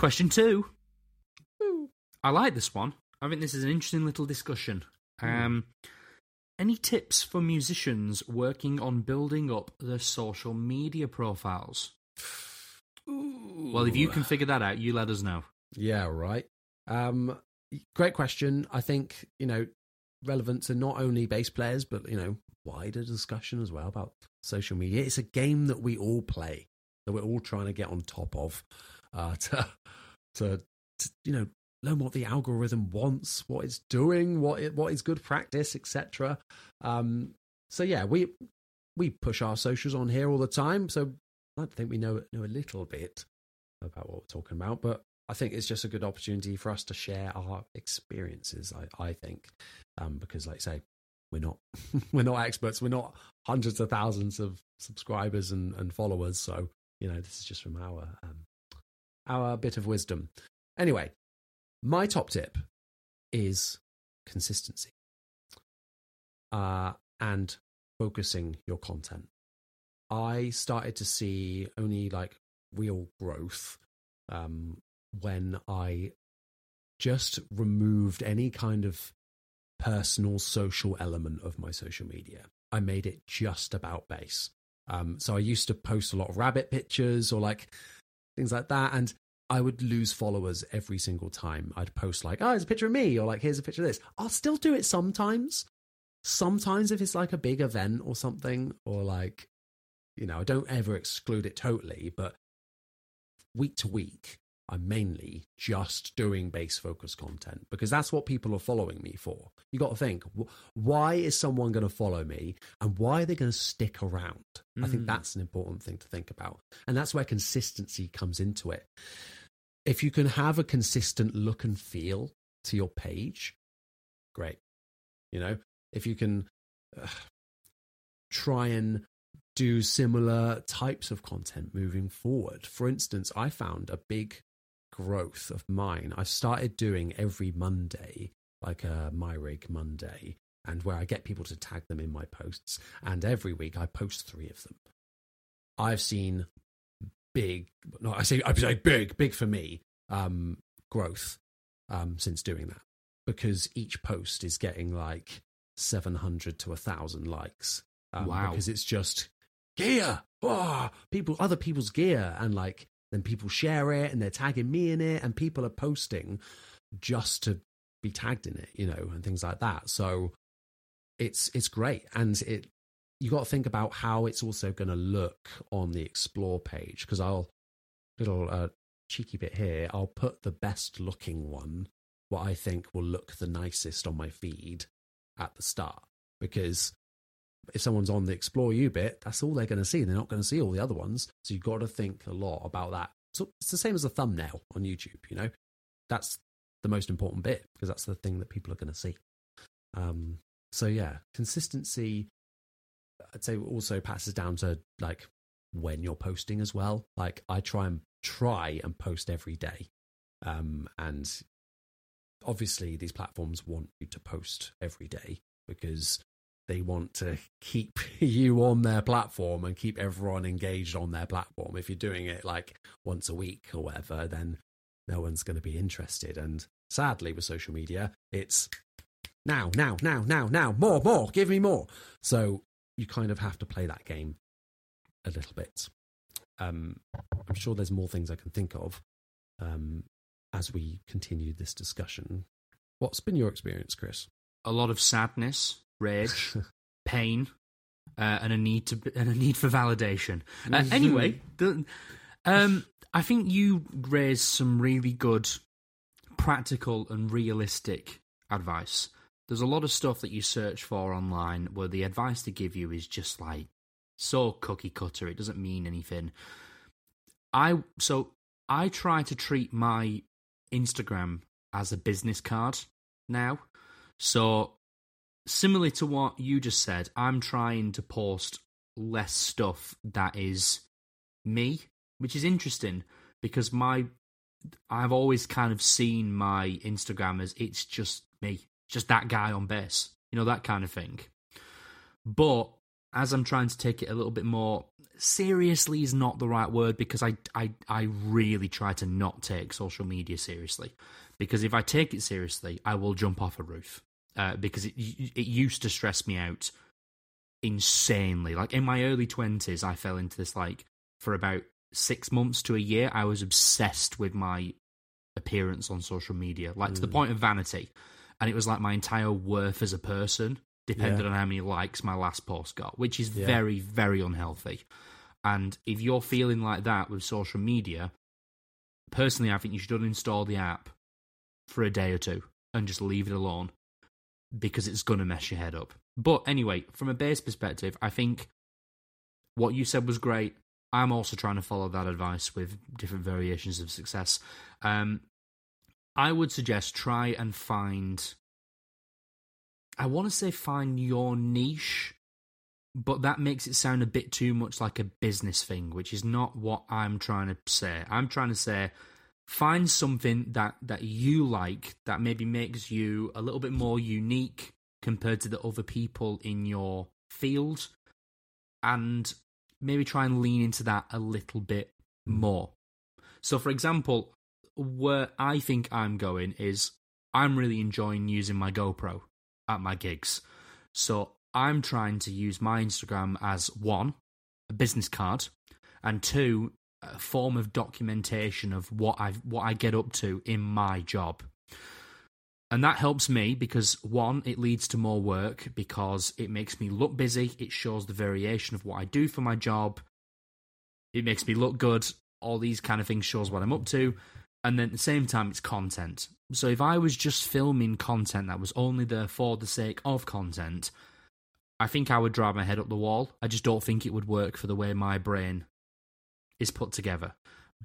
Question two. I like this one. I think this is an interesting little discussion. Um, any tips for musicians working on building up their social media profiles? Ooh. Well, if you can figure that out, you let us know. Yeah, right. Um, great question. I think you know relevant to not only bass players but you know wider discussion as well about social media. It's a game that we all play that we're all trying to get on top of uh, to, to, to you know learn what the algorithm wants, what it's doing, what it, what is good practice, etc. Um, so yeah, we we push our socials on here all the time. So I think we know know a little bit about what we're talking about, but I think it's just a good opportunity for us to share our experiences. I, I think um, because, like I say, we're not we're not experts. We're not hundreds of thousands of subscribers and, and followers. So you know, this is just from our um, our bit of wisdom. Anyway, my top tip is consistency. uh, and focusing your content. I started to see only like real growth um, when I just removed any kind of personal social element of my social media. I made it just about bass. Um, so I used to post a lot of rabbit pictures or like things like that. And I would lose followers every single time. I'd post like, oh, here's a picture of me, or like, here's a picture of this. I'll still do it sometimes. Sometimes if it's like a big event or something, or like, you know, I don't ever exclude it totally, but week to week, I'm mainly just doing bass focus content because that's what people are following me for. You got to think, why is someone going to follow me and why are they going to stick around? Mm. I think hmm. that's an important thing to think about. And that's where consistency comes into it. If you can have a consistent look and feel to your page, great. You know, if you can uh, try and do similar types of content moving forward. For instance, I found a big growth of mine. I've started doing every Monday, like a MyRig Monday, and where I get people to tag them in my posts. And every week I post three of them. I've seen big, no, I say, I say big, big for me, um, growth um, since doing that because each post is getting like 700 to a thousand likes. Um, wow. Because it's just gear, oh, people, other people's gear, and like then people share it and they're tagging me in it and people are posting just to be tagged in it you know and things like that. So it's it's great. And it you got to think about how it's also going to look on the explore page because i'll little uh, cheeky bit here i'll put the best looking one what i think will look the nicest on my feed at the start. Because if someone's on the explore you bit, that's all they're going to see. They're not going to see all the other ones. So you've got to think a lot about that. So it's the same as a thumbnail on YouTube, you know? That's the most important bit because that's the thing that people are going to see. Um, so yeah, consistency, I'd say also passes down to like when you're posting as well. Like I try and try and post every day. Um, and obviously these platforms want you to post every day because they want to keep you on their platform and keep everyone engaged on their platform. If you're doing it like once a week or whatever, then no one's going to be interested. And sadly, with social media, it's now, now, now, now, now, more, more, give me more. So you kind of have to play that game a little bit. Um, I'm sure there's more things I can think of um, as we continue this discussion. What's been your experience, Chris? A lot of sadness rage, pain, uh, and a need to and a need for validation. Uh, mm-hmm. anyway, the, um, I think you raised some really good, practical and realistic advice. There's a lot of stuff that you search for online where the advice they give you is just like so cookie cutter. It doesn't mean anything. I so I try to treat my Instagram as a business card now. So similarly to what you just said, I'm trying to post less stuff that is me, which is interesting because my I've always kind of seen my Instagram as it's just me, just that guy on bass, you know, that kind of thing. But as I'm trying to take it a little bit more seriously is not the right word because I I I really try to not take social media seriously because if I take it seriously, I will jump off a roof uh, because it it used to stress me out insanely. Like in my early twenties, I fell into this like for about six months to a year. I was obsessed with my appearance on social media, like mm. to the mm. point of vanity, and it was like my entire worth as a person depended yeah. on how many likes my last post got, which is yeah. very very unhealthy. And if you're feeling like that with social media, personally, I think you should uninstall the app for a day or two and just leave it alone because it's going to mess your head up. But anyway, from a bass perspective, I think what you said was great. I'm also trying to follow that advice with different variations of success. Um, I would suggest try and find. I want to say find your niche, but that makes it sound a bit too much like a business thing, which is not what I'm trying to say. I'm trying to say find something that that you like that maybe makes you a little bit more unique compared to the other people in your field and maybe try and lean into that a little bit hmm. more. So, for example, where I think I'm going is I'm really enjoying using my GoPro at my gigs. So, I'm trying to use my Instagram as one, a business card, and two, a form of documentation of what I what I get up to in my job. And that helps me because one, it leads to more work because it makes me look busy. It shows the variation of what I do for my job. It makes me look good. All these kind of things shows what I'm up to. And then at the same time, it's content. So if I was just filming content that was only there for the sake of content, I think I would drive my head up the wall. I just don't think it would work for the way my brain is put together.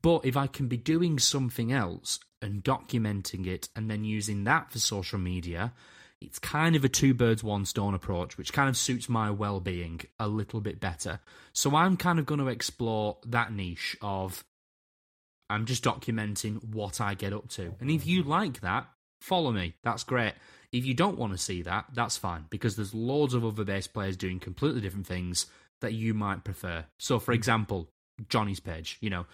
But if I can be doing something else and documenting it and then using that for social media, it's kind of a two birds, one stone approach, which kind of suits my well being a little bit better. So I'm kind of going to explore that niche of I'm just documenting what I get up to. And if you like that, follow me. That's great. If you don't want to see that, that's fine because there's loads of other bass players doing completely different things that you might prefer. So, for example, Jonny's page, you know,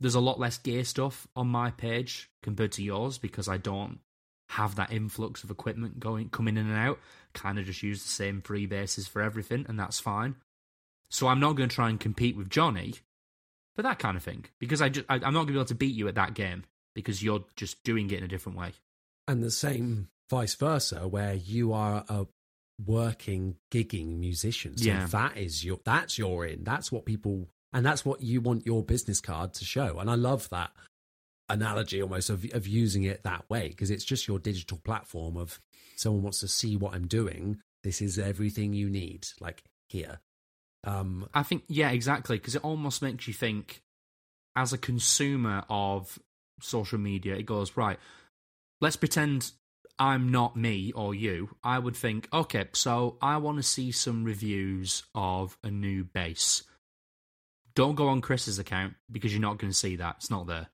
there's a lot less gear stuff on my page compared to yours because I don't have that influx of equipment going coming in and out. Kind of just use the same free basses for everything, and that's fine. So I'm not going to try and compete with Jonny for that kind of thing because I, just, I I'm not going to be able to beat you at that game because you're just doing it in a different way. And the same vice versa, where you are a working, gigging musician. So Yeah. that is your that's your in. That's what people and that's what you want your business card to show. And I love that analogy almost of of using it that way because it's just your digital platform of someone wants to see what I'm doing. This is everything you need, like here. Um, I think, yeah, exactly, because it almost makes you think, as a consumer of social media, it goes, right, let's pretend I'm not me or you. I would think, okay, so I want to see some reviews of a new bass. Don't go on Chris's account because you're not going to see that. It's not there.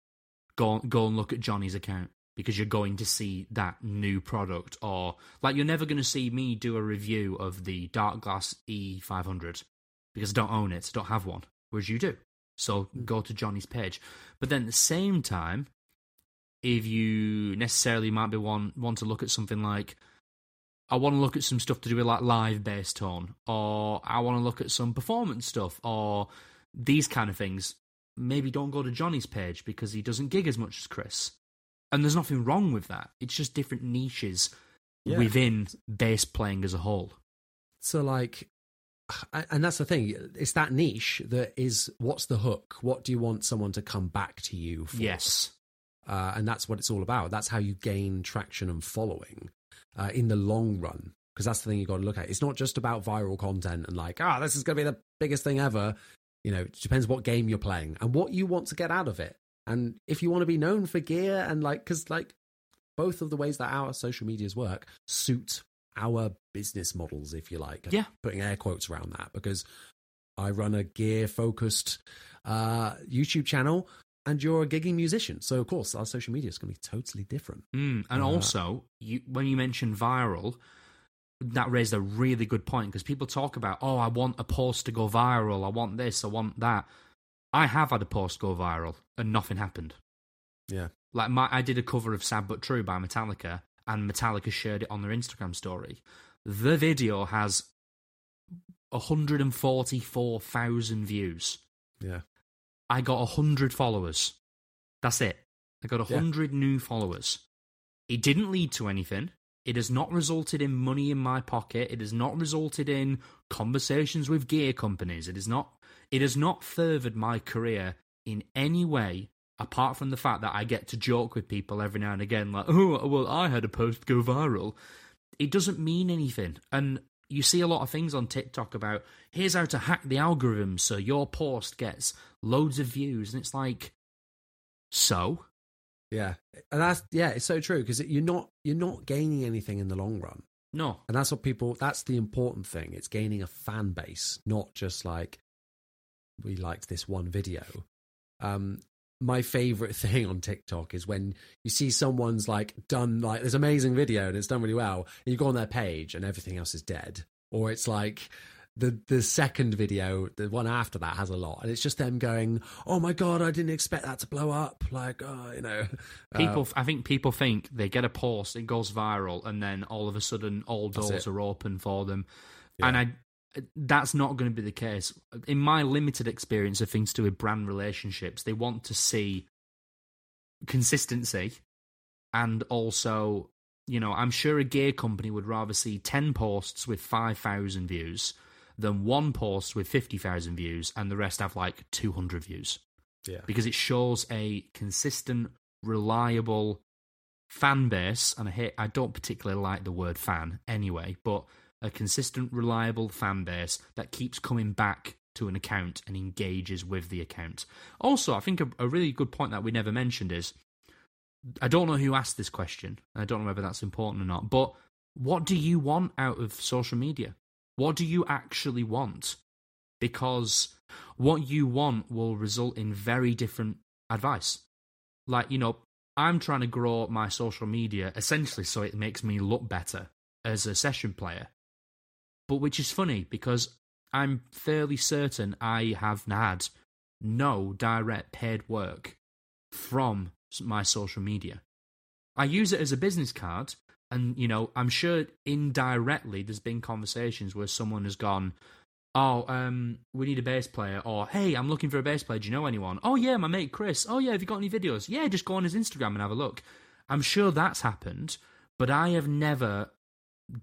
Go, go and look at Jonny's account because you're going to see that new product. Or, like, you're never going to see me do a review of the Darkglass E500 because I don't own it, I don't have one, whereas you do. So hmm. go to Jonny's page. But then at the same time, if you necessarily might be one want to look at something like I want to look at some stuff to do with like live bass tone, or I want to look at some performance stuff, or these kind of things. Maybe don't go to Jonny's page because he doesn't gig as much as Chris. And there's nothing wrong with that. It's just different niches Yeah. within bass playing as a whole. So like, and that's the thing. It's that niche that is what's the hook? What do you want someone to come back to you for? Yes. uh, and that's what it's all about. That's how you gain traction and following uh, in the long run. Because that's the thing you've got to look at. It's not just about viral content and like, ah, this is going to be the biggest thing ever. You know, it depends what game you're playing and what you want to get out of it. And if you want to be known for gear and like, because like both of the ways that our social medias work suit our business models, if you like. Yeah. Putting air quotes around that because I run a gear focused uh, YouTube channel and you're a gigging musician. So, of course, our social media is going to be totally different. Mm, and Uh, also, you, when you mention viral, that raised a really good point because people talk about, oh, I want a post to go viral. I want this. I want that. I have had a post go viral and nothing happened. Yeah. Like my, I did a cover of "Sad but True" by Metallica, and Metallica shared it on their Instagram story. The video has 144,000 views. Yeah. I got 100 followers. That's it. I got Yeah. 100 new followers. It didn't lead to anything. It has not resulted in money in my pocket. It has not resulted in conversations with gear companies. It is not it has not furthered my career in any way apart from the fact that I get to joke with people every now and again like, "Oh, well, I had a post go viral." It doesn't mean anything. And you see a lot of things on TikTok about here's how to hack the algorithm so your post gets loads of views and it's like so Yeah. And that's, yeah, it's so true because you're not, you're not gaining anything in the long run. no And that's what people, that's the important thing. It's gaining a fan base, not just like, we liked this one video. Um, my favorite thing on TikTok is when you see someone's like done like this amazing video and it's done really well, and you go on their page and everything else is dead, or it's like the the second video, the one after that, has a lot, and it's just them going, "Oh my god, I didn't expect that to blow up!" Like, oh, you know, uh, People, I think people think they get a post, it goes viral, and then all of a sudden all doors are open for them. Yeah. And I, that's not going to be the case. In my limited experience of things to do with brand relationships, they want to see consistency, and also, you know, I'm sure a gear company would rather see ten posts with five thousand views than one post with fifty thousand views, and the rest have like two hundred views yeah, because it shows a consistent, reliable fan base. And I hate, I don't particularly like the word fan anyway, but a consistent, reliable fan base that keeps coming back to an account and engages with the account. Also, I think a, a really good point that we never mentioned is I don't know who asked this question. and I don't know whether that's important or not, but what do you want out of social media? What do you actually want? Because what you want will result in very different advice. Like, you know, I'm trying to grow my social media essentially so it makes me look better as a session player. But which is funny because I'm fairly certain I have had no direct paid work from my social media. I use it as a business card, and you know, I'm sure indirectly there's been conversations where someone has gone, "Oh, um, we need a bass player," or "Hey, I'm looking for a bass player. Do you know anyone?" "Oh yeah, my mate Chris." "Oh yeah, have you got any videos?" "Yeah, just go on his Instagram and have a look." I'm sure that's happened, but I have never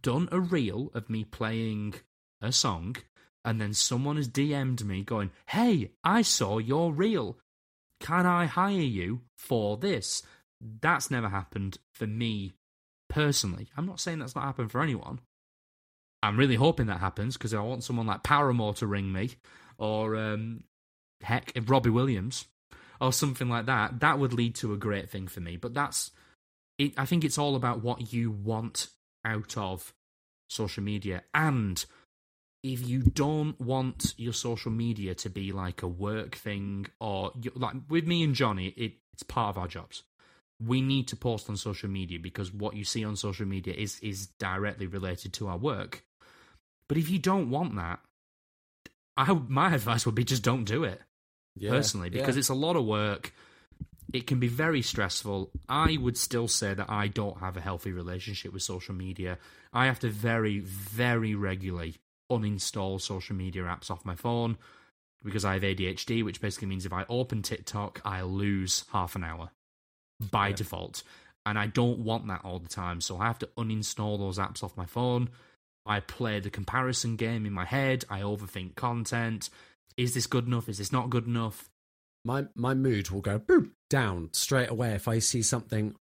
done a reel of me playing a song and then someone has DM'd me going, Hey, I saw your reel. Can I hire you for this? That's never happened for me personally. I'm not saying that's not happened for anyone. I'm really hoping that happens because I want someone like Paramore to ring me or, um, heck, if Robbie Williams or something like that. That would lead to a great thing for me. But that's, it, I think it's all about what you want out of social media. And if you don't want your social media to be like a work thing or like with me and Jonny, it, it's part of our jobs. We need to post on social media because what you see on social media is is directly related to our work. But if you don't want that, I my advice would be just don't do it yeah, personally because yeah. it's a lot of work. It can be very stressful. I would still say that I don't have a healthy relationship with social media. I have to very, very regularly uninstall social media apps off my phone because I have ADHD, which basically means if I open TikTok, I lose half an hour by Yeah. default. And I don't want that all the time. So I have to uninstall those apps off my phone. I play the comparison game in my head. I overthink content. Is this good enough? Is this not good enough? my my mood will go boom, down straight away if I see something.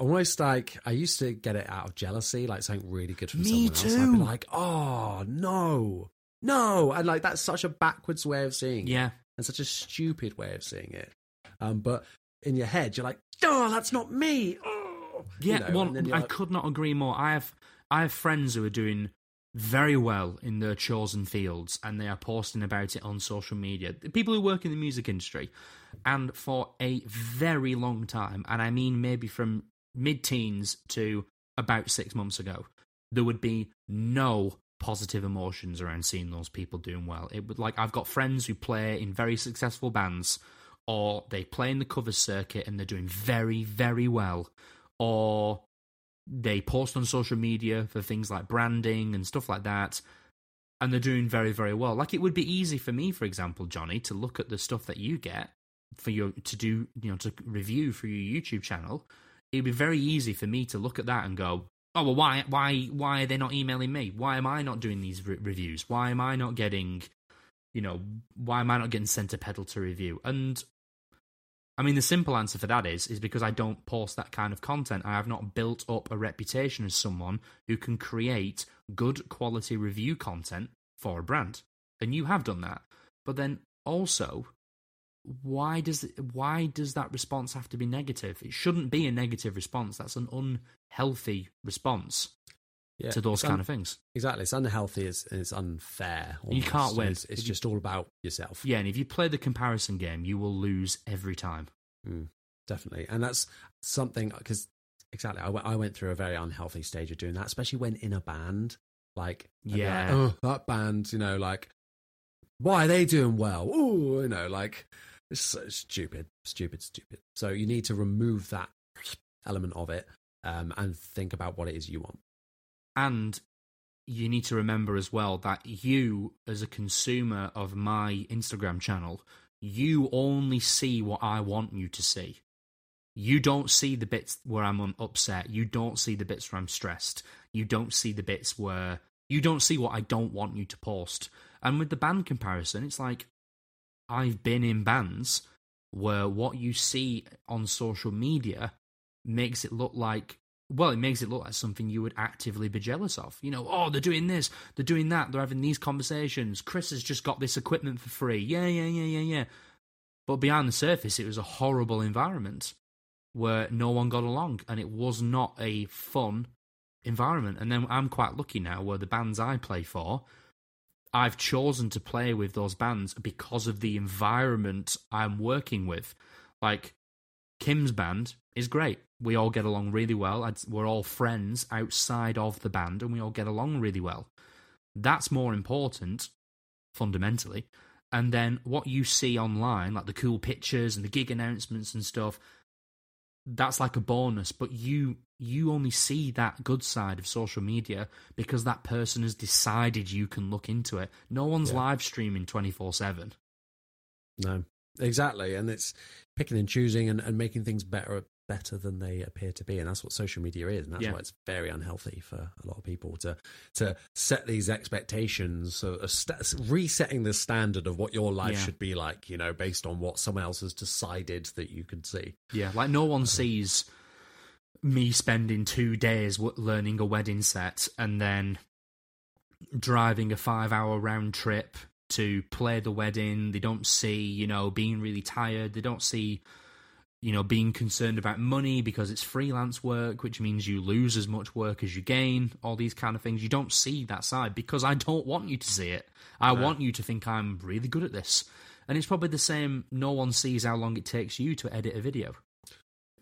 Almost like I used to get it out of jealousy, like something really good from Me someone else. I'd be too. like, "Oh no, no!" And like that's such a backwards way of seeing it, Yeah. and such a stupid way of seeing it. Um, but in your head, you're like, "Oh, that's not me." Oh, You Yeah, know, well, I like- could not agree more. I have I have friends who are doing very well in their chosen fields, and they are posting about it on social media. People who work in the music industry, and for a very long time, and I mean maybe from mid-teens to about six months ago, there would be no positive emotions around seeing those people doing well. It would like I've got friends who play in very successful bands, or they play in the cover circuit and they're doing very, very well, or they post on social media for things like branding and stuff like that and they're doing very very well. Like it would be easy for me for example jonny to look at the stuff that you get for your to do you know to review for your youtube channel. It'd be very easy for me to look at that and go oh well why why why are they not emailing me? Why am i not doing these re- reviews? Why am i not getting you know why am i not getting sent a pedal to review? And I mean, the simple answer for that is is because I don't post that kind of content. I have not built up a reputation as someone who can create good quality review content for a brand, and you have done that. But then also, why does why does that response have to be negative? It shouldn't be a negative response. That's an unhealthy response. Yeah. to those It's kind un- of things. Exactly. It's unhealthy. It's, it's unfair. You can't win. It's, it's If you- just all about yourself. Yeah, and if you play the comparison game, you will lose every time. Mm, definitely. And that's something because exactly, I went, through a very unhealthy stage of doing that, especially when in a band. Like, I'd like, Yeah. oh, that band, you know, like, why are they doing well? Oh, you know, like, it's so stupid, stupid, stupid. So you need to remove that element of it um, and think about what it is you want. And you need to remember as well that you, as a consumer of my Instagram channel, you only see what I want you to see. You don't see the bits where I'm upset. You don't see the bits where I'm stressed. You don't see the bits where you don't see what I don't want you to post. And with the band comparison, it's like I've been in bands where what you see on social media makes it look like well, it makes it look like something you would actively be jealous of. You know, oh, they're doing this, they're doing that, they're having these conversations. Chris has just got this equipment for free. Yeah, yeah, yeah, yeah, yeah. But behind the surface, it was a horrible environment where no one got along and it was not a fun environment. And then I'm quite lucky now where the bands I play for, I've chosen to play with those bands because of the environment I'm working with. Like Kim's band is great. We all get along really well. We're all friends outside of the band and we all get along really well. That's more important, fundamentally. And then what you see online, like the cool pictures and the gig announcements and stuff, that's like a bonus. But you you only see that good side of social media because that person has decided you can look into it. No one's Yeah. live streaming twenty four seven. No, exactly. And it's picking and choosing and, and making things better better than they appear to be. And that's what social media is. And that's Yeah. why it's very unhealthy for a lot of people to to set these expectations. So a sta resetting the standard of what your life Yeah. should be like, you know, based on what someone else has decided that you can see. Yeah, like no one uh-huh. sees me spending two days learning a wedding set and then driving a five hour round trip to play the wedding. They don't see, you know, being really tired. They don't see, you know, being concerned about money because it's freelance work, which means you lose as much work as you gain, all these kind of things. You don't see that side because I don't want you to see it. I want you to think I'm really good at this. And it's probably the same. No one sees how long it takes you to edit a video.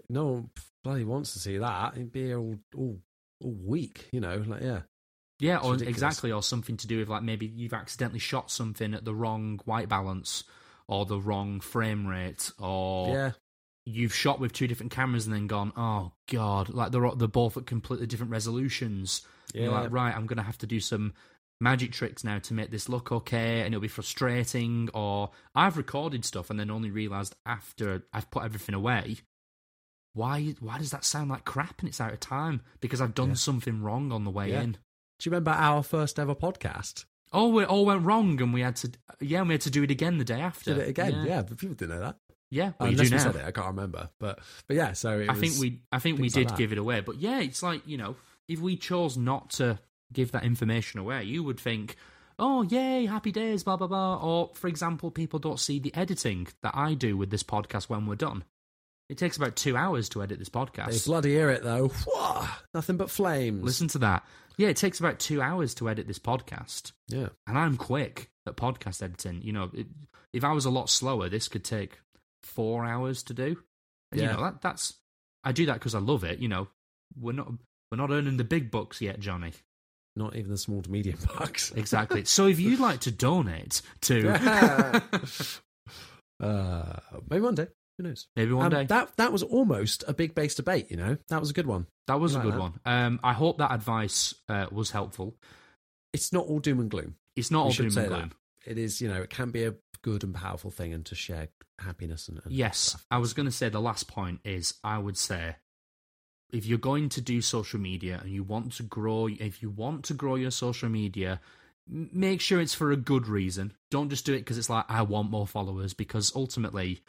No one bloody wants to see that. It'd be all all, all week, you know, like yeah. Yeah, It's or ridiculous. exactly, or something to do with like maybe you've accidentally shot something at the wrong white balance or the wrong frame rate, or Yeah. You've shot with two different cameras and then gone, oh god, like they're they're both at completely different resolutions. And You're Yeah. like, right, I'm gonna have to do some magic tricks now to make this look okay, and it'll be frustrating. Or I've recorded stuff and then only realised after I've put everything away. Why? Why does that sound like crap and it's out of time? Because I've done Yeah. something wrong on the way Yeah. in. Do you remember our first ever podcast? Oh, it all went wrong, and we had to, yeah, and we had to do it again the day after. Did it again? Yeah, but people didn't know that. Yeah. Well, Unless do we now. said it, I can't remember. But but yeah, so it I think we, I think we things like did give it away, but yeah, it's like you know, if we chose not to give that information away, you would think, oh yay, happy days, blah blah blah. Or for example, people don't see the editing that I do with this podcast when we're done. It takes about two hours to edit this podcast. They bloody hear it though. Whoa, nothing but flames. Listen to that. Yeah, it takes about two hours to edit this podcast. Yeah. and I'm quick at podcast editing. You know, it, if I was a lot slower, this could take four hours to do. And, Yeah. You know, that, that's I do that because I love it. You know, we're not we're not earning the big bucks yet, Jonny. Not even the small to medium bucks. Exactly. so if you'd like to donate to uh, maybe one day. Who knows? maybe one Um, day, That that was almost a big bass debate. You know, that was a good one. that was a like good that. one. Um, I hope that advice uh, was helpful. It's not all doom and gloom. It's not We all doom and that. It is. You know, it can be a good and powerful thing, and to share happiness and, and Yes, stuff. I was going to say the last point is I would say if you're going to do social media and you want to grow, if you want to grow your social media, make sure it's for a good reason. Don't just do it because it's like I want more followers because ultimately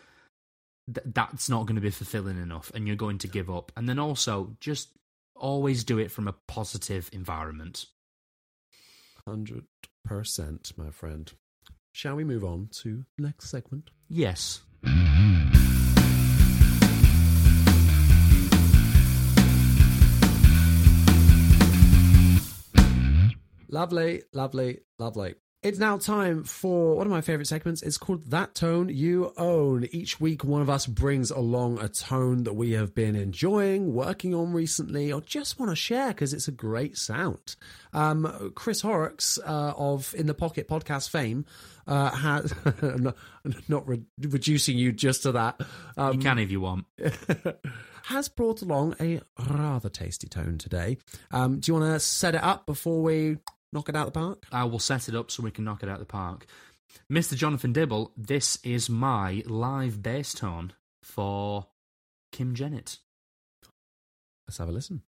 th- that's not going to be fulfilling enough and you're going to give up. And then also just always do it from a positive environment. hundred percent, my friend. Shall we move on to the next segment? Yes. Lovely, lovely, lovely. It's now time for one of my favorite segments. It's called That Tone You Own. Each week, one of us brings along a tone that we have been enjoying, working on recently, or just want to share because it's a great sound. Um, Chris Horrocks uh, of In the Pocket podcast fame uh, has, not, not re- reducing you just to that, um, you can if you want. has brought along a rather tasty tone today. Um, do you want to set it up before we knock it out of the park? I will set it up so we can knock it out of the park. Mr. Jonathan Dibble, this is my live bass tone for Kim Jennett. Let's have a listen.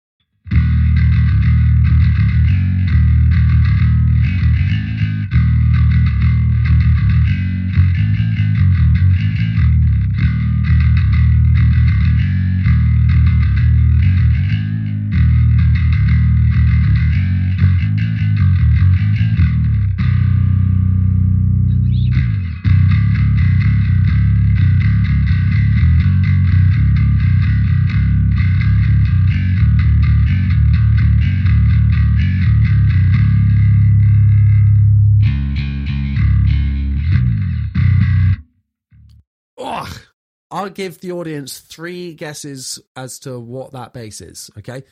I'll give the audience three guesses as to what that bass is. Okay.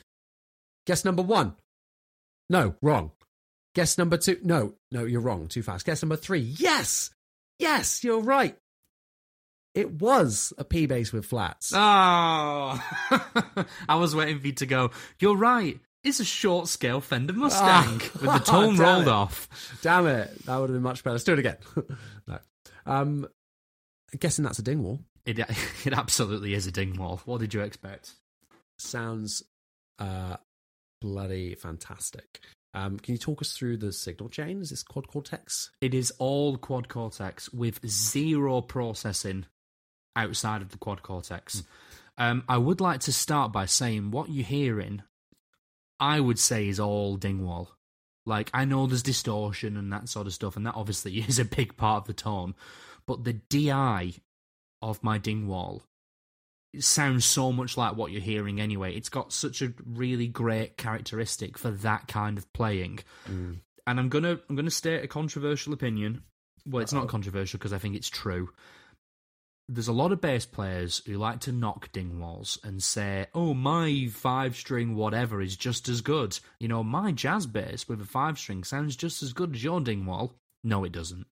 Guess number one. No, wrong. Guess number two. No, no, you're wrong. Too fast. Guess number three. Yes. Yes, you're right. It was a P bass with flats. Oh, I was waiting for you to go. You're right. It's a short scale Fender Mustang with the tone damn rolled it. off. Damn it. That would have been much better. Let's do it again. no. Um, I'm guessing that's a Dingwall. It it absolutely is a Dingwall. What did you expect? Sounds uh, bloody fantastic. Um, can you talk us through the signal chain? Is this quad cortex? It is all quad cortex with zero processing outside of the quad cortex. Um, I would like to start by saying what you're hearing, I would say, is all Dingwall. Like, I know there's distortion and that sort of stuff, and that obviously is a big part of the tone, but the DI of my Dingwall it sounds so much like what you're hearing anyway. It's got such a really great characteristic for that kind of playing. Mm. And I'm gonna I'm gonna state a controversial opinion. Well, it's not controversial because I think it's true. There's a lot of bass players who like to knock Dingwalls and say, "Oh, my five string whatever is just as good." You know, my jazz bass with a five string sounds just as good as your Dingwall. No, it doesn't.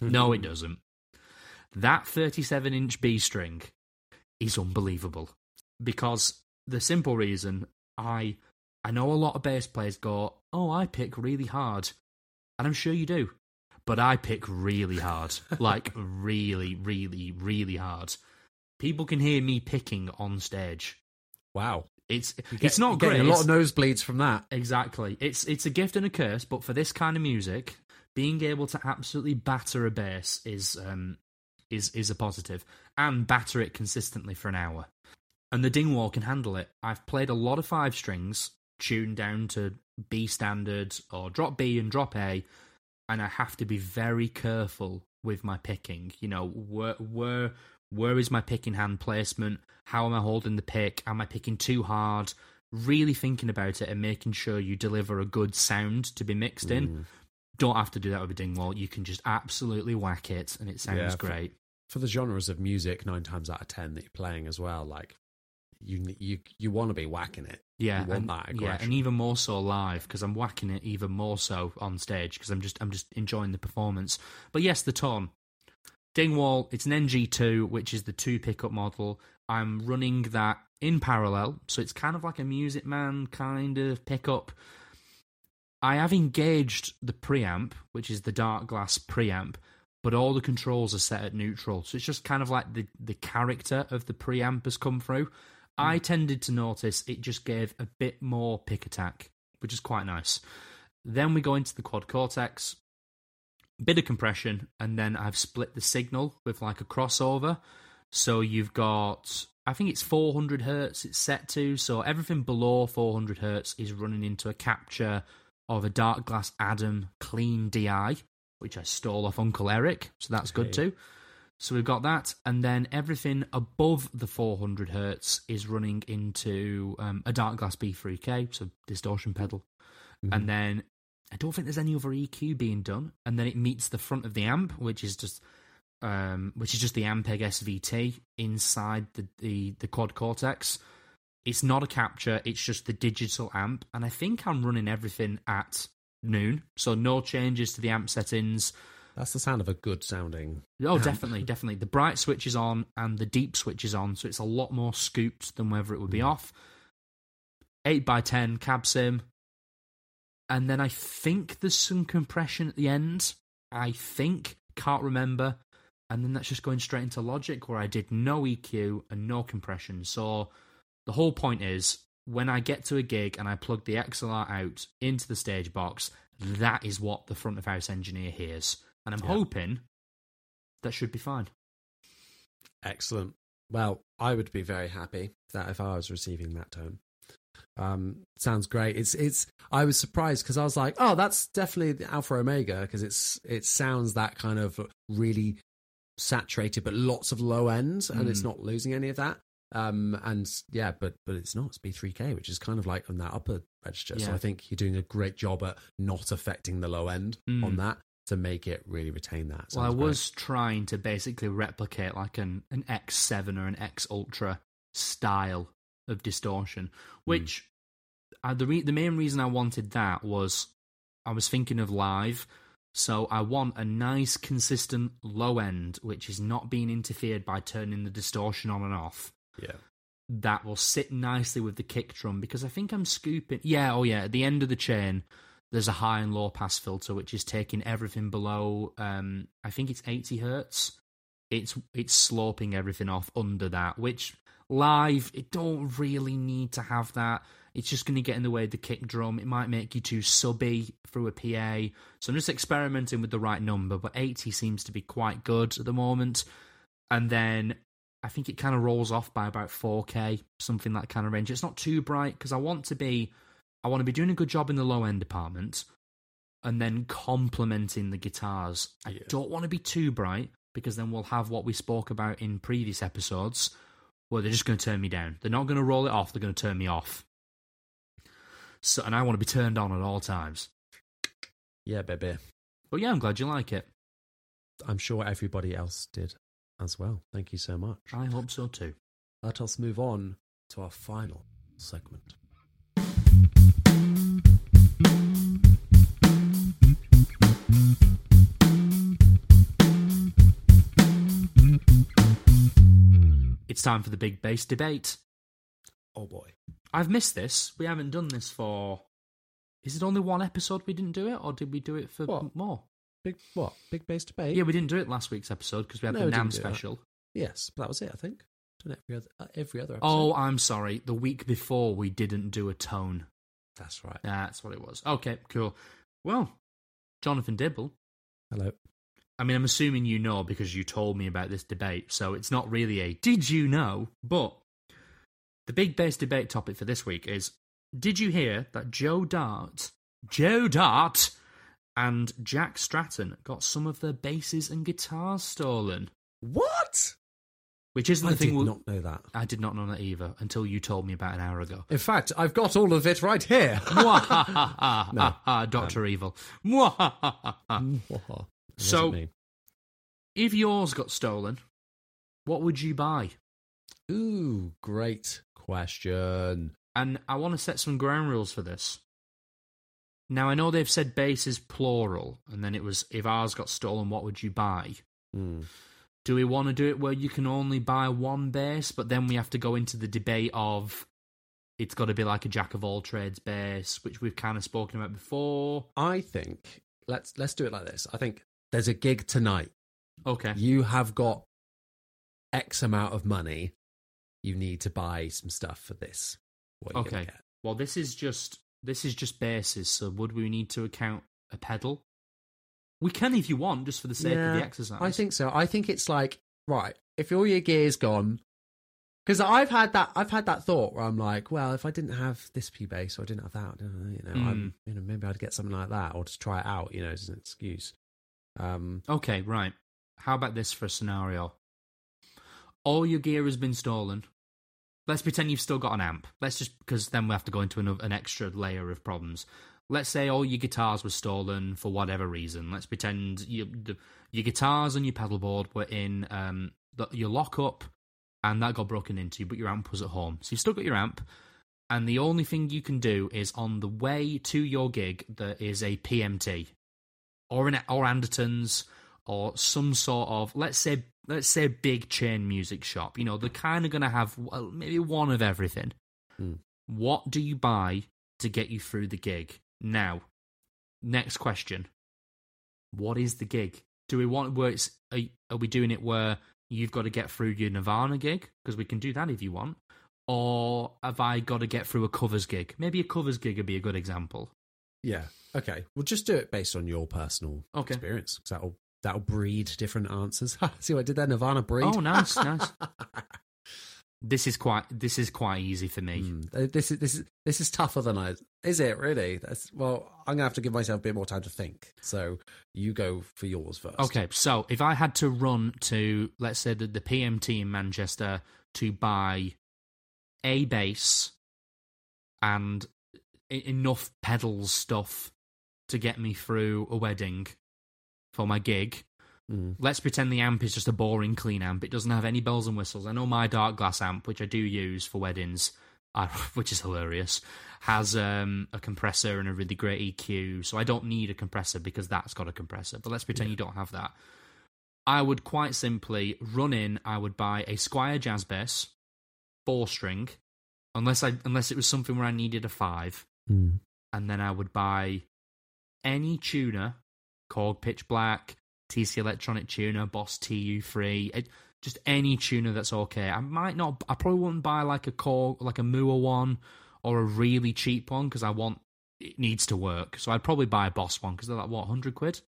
no, it doesn't. That 37 inch B string is unbelievable because the simple reason I I know a lot of bass players go, "Oh, I pick really hard," and I'm sure you do, but I pick really hard, like really, really, really hard. People can hear me picking on stage. Wow. It's You it's not great. getting A lot of nosebleeds from that. Exactly. It's it's a gift and a curse, but for this kind of music, being able to absolutely batter a bass is um is is a positive, and batter it consistently for an hour. And the Dingwall can handle it. I've played a lot of five strings, tuned down to B standard or drop B and drop A, and I have to be very careful with my picking. You know, where where where is my picking hand placement? How am I holding the pick? Am I picking too hard? Really thinking about it and making sure you deliver a good sound to be mixed in. Mm. Don't have to do that with a Dingwall. You can just absolutely whack it, and it sounds Yeah, great. For the genres of music, nine times out of ten that you're playing as well, like you you you want to be whacking it. Yeah, you want and, yeah, and even more so live because I'm whacking it even more so on stage because I'm just I'm just enjoying the performance. But yes, the tone. Dingwall, it's an NG2, which is the two pickup model. I'm running that in parallel, so it's kind of like a Music Man kind of pickup. I have engaged the preamp, which is the Darkglass preamp, but all the controls are set at neutral. So it's just kind of like the, the character of the preamp has come through. I hmm. tended to notice it just gave a bit more pick attack, which is quite nice. Then we go into the quad cortex, bit of compression, and then I've split the signal with like a crossover. So you've got, I think it's 400 hertz it's set to. So everything below 400 hertz is running into a capture of a Darkglass Adam clean DI, which I stole off Uncle Eric. So that's good too. So we've got that, and then everything above the 400 hertz is running into um, a Darkglass B3K, so distortion pedal, and then I don't think there's any other EQ being done, and then it meets the front of the amp, which is just um, which is just the Ampeg SVT inside the, the the quad cortex. It's not a capture; it's just the digital amp, and I think I'm running everything at noon, so no changes to the amp settings. That's the sound of a good sounding. Oh, amp. definitely, definitely. The bright switch is on and the deep switch is on, so it's a lot more scooped than whether it would be Mm. off. 8 by 10 cab sim. And then I think there's some compression at the end. I think. Can't remember. And then that's just going straight into Logic where I did no EQ and no compression. So the whole point is when I get to a gig and I plug the XLR out into the stage box, that is what the front of house engineer hears. And I'm Yeah. hoping that should be fine. Excellent. Well, I would be very happy that if I was receiving that tone. Um, sounds great. It's it's. I was surprised because I was like, oh, that's definitely the Alpha Omega because it's it sounds that kind of really saturated, but lots of low ends, and it's Mm. not losing any of that. Um, and yeah, but but it's not. It's B3K, which is kind of like on that upper register. So I think you're doing a great job at not affecting the low end Mm. on that to make it really retain that. Well, I Sounds great. was trying to basically replicate like an, an X7 or an X Ultra style of distortion, which uh, the re- the main reason I wanted that was I was thinking of live, so I want a nice consistent low end which is not being interfered by turning the distortion on and off. Yeah. That will sit nicely with the kick drum because I think I'm scooping. Yeah, oh yeah, at the end of the chain. There's a high and low pass filter which is taking everything below. Um, I think it's 80 hertz. It's it's sloping everything off under that, which live it don't really need to have that. It's just going to get in the way of the kick drum. It might make you too subby through a PA. So I'm just experimenting with the right number, but 80 seems to be quite good at the moment. And then I think it kind of rolls off by about 4K, something that kind of range. It's not too bright because I want to be I want to be doing a good job in the low end department and then complementing the guitars. I Yeah. don't want to be too bright because then we'll have what we spoke about in previous episodes where they're just going to turn me down. They're not going to roll it off, they're going to turn me off. So and I want to be turned on at all times. Yeah, baby. But yeah, I'm glad you like it. I'm sure everybody else did as well. Thank you so much. I hope so too. Let us move on to our final segment. It's time for the big bass debate. Oh boy. I've missed this. We haven't done this for. Is it only one episode we didn't do it, or did we do it for What? more? Big what? Big bass debate? Yeah, we didn't do it last week's episode because we had No, the we NAMM didn't do that. special. Yes, but that was it, I think. Done every other, uh, every other episode. Oh, I'm sorry. The week before we didn't do a tone. that's right. That's what it was. Okay, cool. Well, Jonathan Dibble. Hello. I mean, I'm assuming you know because you told me about this debate, so it's not really a did you know? But the big bass debate topic for this week is did you hear that Joe Dart, Joe Dart, and Jack Stratton got some of their basses and guitars stolen? What? Which isn't I the thing did we'll- not know that. I did not know that either until you told me about an hour ago. In fact, I've got all of it right here. Doctor um. Evil. What does So- mean? If yours got stolen, what would you buy? Ooh, great question. And I want to set some ground rules for this. Now, I know they've said base is plural, and then it was if ours got stolen, what would you buy? Hmm. Do we want to do it where you can only buy one bass, but then we have to go into the debate of it's got to be like a jack of all trades bass, which we've kind of spoken about before? I think let's let's do it like this. I think there's a gig tonight. Okay. You have got X amount of money. You need to buy some stuff for this. What are you gonna Okay. Well, this is just this is just basses. So would we need to account a pedal? We can if you want, just for the sake of the exercise. I think so. I think it's like right. If all your gear's gone, because I've had that. I've had that thought where I'm like, well, if I didn't have this P bass or I didn't have that, you know, I'm, you know, maybe I'd get something like that or just try it out. You know, as an excuse. Um, Okay, right. How about this for a scenario? All your gear has been stolen. Let's pretend you've still got an amp. Let's just because then we have to go into an, an extra layer of problems. let's say all your guitars were stolen for whatever reason. Let's pretend you, the, your guitars and your pedal board were in um, the, your lockup and that got broken into, but your amp was at home. So you've still got your amp, and the only thing you can do is on the way to your gig, there is a PMT or an or Andertons or some sort of let's say let's say big chain music shop. You know, they're kind of going to have well, maybe one of everything. Hmm. What do you buy to get you through the gig? Now, next question: What is the gig? Do we want where it's are, are we doing it where you've got to get through your Nirvana gig because we can do that if you want, or have I got to get through a covers gig? Maybe a covers gig would be a good example. Yeah. Okay. We'll just do it based on your personal Okay. experience. 'cause that'll that'll breed different answers. See what I did there? Nirvana breed. Oh, nice, nice. This is quite this is quite easy for me. Uh, This is this is this is tougher than I. Is it really? That's well. I'm gonna have to give myself a bit more time to think. So you go for yours first. Okay, so if I had to run to, let's say, the, the PMT in Manchester to buy a bass and enough pedals stuff to get me through a wedding for my gig, Mm. let's pretend the amp is just a boring clean amp. It doesn't have any bells and whistles. I know my Darkglass amp, which I do use for weddings, which is hilarious, has um, a compressor and a really great EQ. So I don't need a compressor because that's got a compressor. But let's pretend you don't have that. I would quite simply run in. I would buy a Squier Jazz Bass, four string, unless I unless it was something where I needed a five, Mm. and then I would buy any tuner, Korg Pitch Black, TC Electronic Tuner, Boss TU3, it, eh, just any tuner that's okay. I might not, I probably wouldn't buy like a Korg, like a Mua one or a really cheap one because I want it needs to work. So I'd probably buy a Boss one because they're like what, hundred quid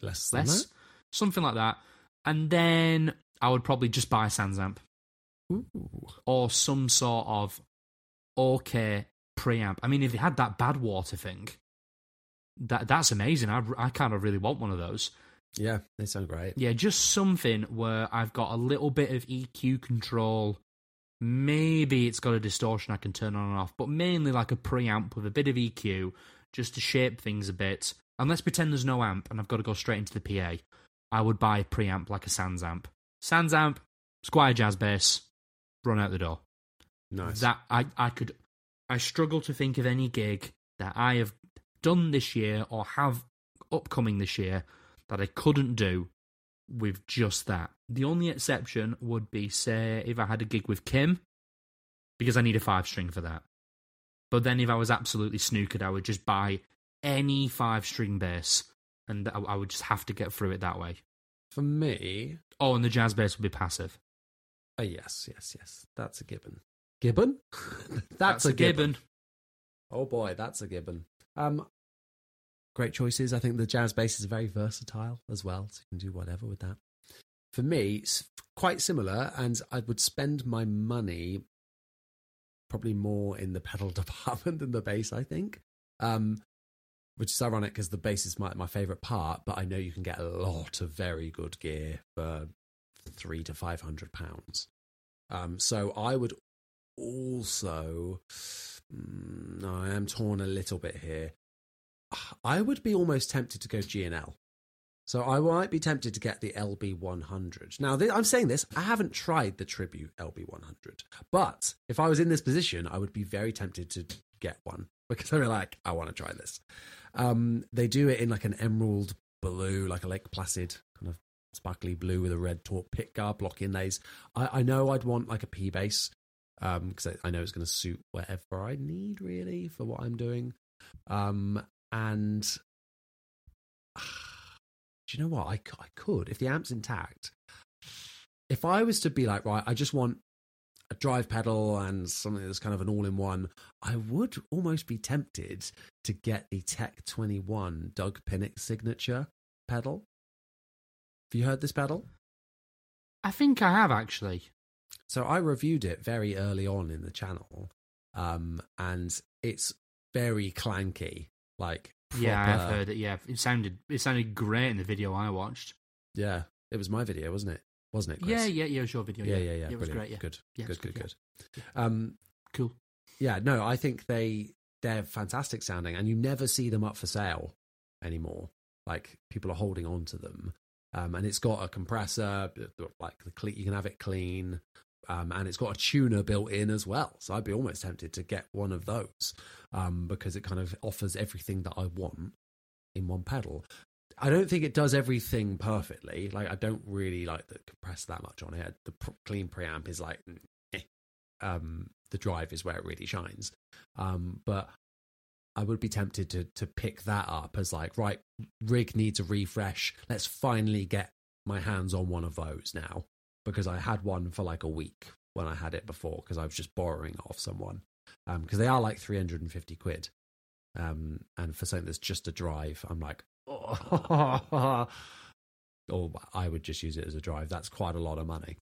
Less than less, something like that. And then I would probably just buy a SansAmp that? Ooh. or some sort of okay preamp. I mean, if they had that bad water thing, that that's amazing. I, I kind of really want one of those. Yeah, they sound great. Yeah, just something where I've got a little bit of EQ control. Maybe it's got a distortion I can turn on and off, but mainly like a preamp with a bit of EQ just to shape things a bit. And let's pretend there's no amp and I've got to go straight into the PA. I would buy a preamp like a SansAmp. Sans amp, Squier Jazz Bass, run out the door. Nice. That I, I could I struggle to think of any gig that I have done this year or have upcoming this year that I couldn't do with just that. The only exception would be say if I had a gig with Kim because I need a five string for that. But then if I was absolutely snookered, I would just buy any five string bass and I, would just have to get through it that way. For me, Oh, and the jazz bass would be passive. oh yes, yes, yes. That's a gibbon. Gibbon? that's, a gibbon. Oh boy, that's a gibbon. Um, great choices. I think the jazz bass is very versatile as well, so you can do whatever with that. For me, it's quite similar, and I would spend my money probably more in the pedal department than the bass. I think, um, which is ironic because the bass is my my favorite part, but I know you can get a lot of very good gear for three to five hundred pounds. Um, so I would also, no, I am torn a little bit here. I would be almost tempted to go G and L. So I might be tempted to get the LB 100. Now th- I'm saying this, I haven't tried the Tribute LB 100, but if I was in this position, I would be very tempted to get one because I'm like, I want to try this. Um, they do it in like an emerald blue, like a Lake Placid kind of sparkly blue with a red tort pick guard block inlays. I, I know I'd want like a P bass because I, I know it's going to suit whatever I need really for what I'm doing. Um, and do you know what? I, I could if the amp's intact. If I was to be like, right, I just want a drive pedal and something that's kind of an all-in-one, I would almost be tempted to get the Tech 21 Doug Pinnick signature pedal. Have you heard this pedal? I think I have actually. So I reviewed it very early on in the channel, um, and it's very clanky. Like, Yeah, I've heard it. Yeah, it sounded it sounded great in the video I watched. Yeah, it was my video, wasn't it? Wasn't it? Chris? Yeah, yeah, yeah. It was your video. yeah, yeah, yeah. It was great. Yeah, Good, Yeah, good, good, good, good. Um, cool. yeah, no, I think they they're fantastic sounding, and you never see them up for sale anymore. Like people are holding on to them, um, and it's got a compressor, like the cle- you can have it clean, um, and it's got a tuner built in as well. So I'd be almost tempted to get one of those um, because it kind of offers everything that I want in one pedal. I don't think it does everything perfectly. Like I don't really like the compressor that much on it. The pr- clean preamp is like, eh. um, the drive is where it really shines. Um, but I would be tempted to to pick that up as like, right, rig needs a refresh. Let's finally get my hands on one of those now because I had one for like a week when I had it before because I was just borrowing off someone because um, they are like 350 quid. Um, and for something that's just a drive, I'm like, oh, or I would just use it as a drive. That's quite a lot of money.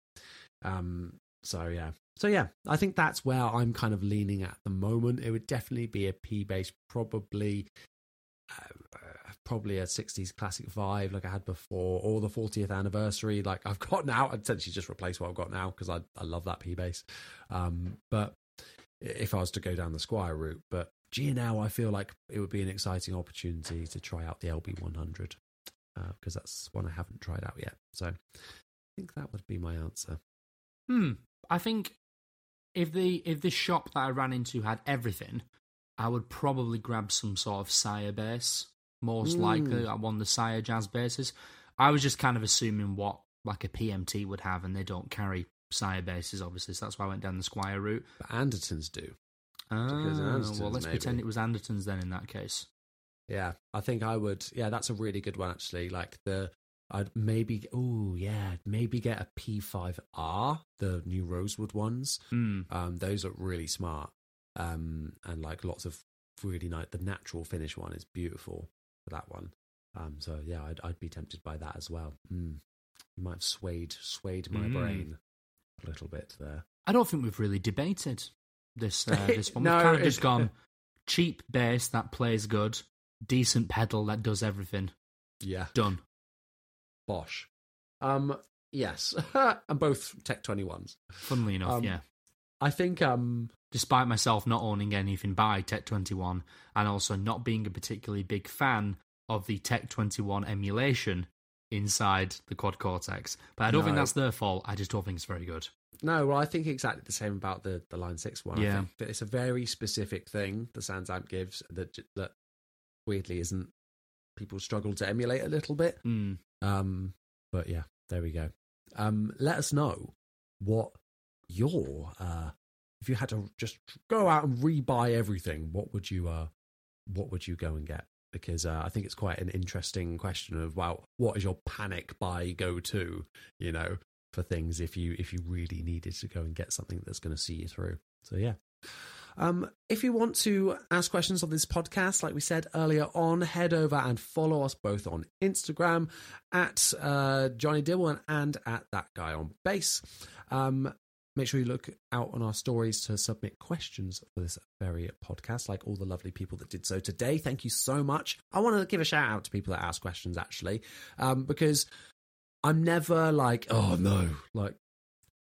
Um, so yeah, so yeah, I think that's where I'm kind of leaning at the moment. It would definitely be a P bass, probably uh, probably a 60s classic vibe like I had before, or the 40th anniversary like I've got now. I'd essentially just replace what I've got now because I, I love that P bass. Um, but if I was to go down the Squier route, but G&L, I feel like it would be an exciting opportunity to try out the LB100 because uh, that's one I haven't tried out yet. So I think that would be my answer. Hmm. I think if the if the shop that I ran into had everything, I would probably grab some sort of Sire bass. Most mm. likely, I want the Sire jazz basses. I was just kind of assuming what like a PMT would have, and they don't carry Sire basses, obviously. So that's why I went down the Squier route. But Andertons do. Ah, well, let's maybe. pretend it was Andertons then. In that case, yeah, I think I would. Yeah, that's a really good one actually. Like the I'd maybe, oh yeah, maybe get a P5R, the new Rosewood ones. Mm. Um, those are really smart. Um, and like lots of really nice. The natural finish one is beautiful for that one. Um, so yeah, I'd I'd be tempted by that as well. Mm. You might have swayed swayed my mm. brain a little bit there. I don't think we've really debated this uh, this one. We've no, kind of just gone cheap bass that plays good, decent pedal that does everything. Yeah, done. Bosh. Um, yes, and both Tech Twenty Ones. Funnily enough, um, yeah. I think, um, despite myself not owning anything by Tech Twenty One, and also not being a particularly big fan of the Tech Twenty One emulation inside the Quad Cortex, but I don't no. think that's their fault. I just don't think it's very good. No, well, I think exactly the same about the the Line Six one. Yeah, it's a very specific thing the SansAmp gives that that weirdly isn't people struggle to emulate a little bit. Mm. Um, but yeah, there we go. Um, let us know what your uh, if you had to just go out and rebuy everything, what would you uh, what would you go and get? Because uh, I think it's quite an interesting question of wow, what is your panic buy go to? You know, for things if you if you really needed to go and get something that's going to see you through. So yeah. Um, if you want to ask questions on this podcast, like we said earlier on, head over and follow us both on Instagram at uh, Jonny Dibble and at that guy on bass. Um, make sure you look out on our stories to submit questions for this very podcast, like all the lovely people that did so today. Thank you so much. I want to give a shout out to people that ask questions actually, um, because I'm never like, oh no, like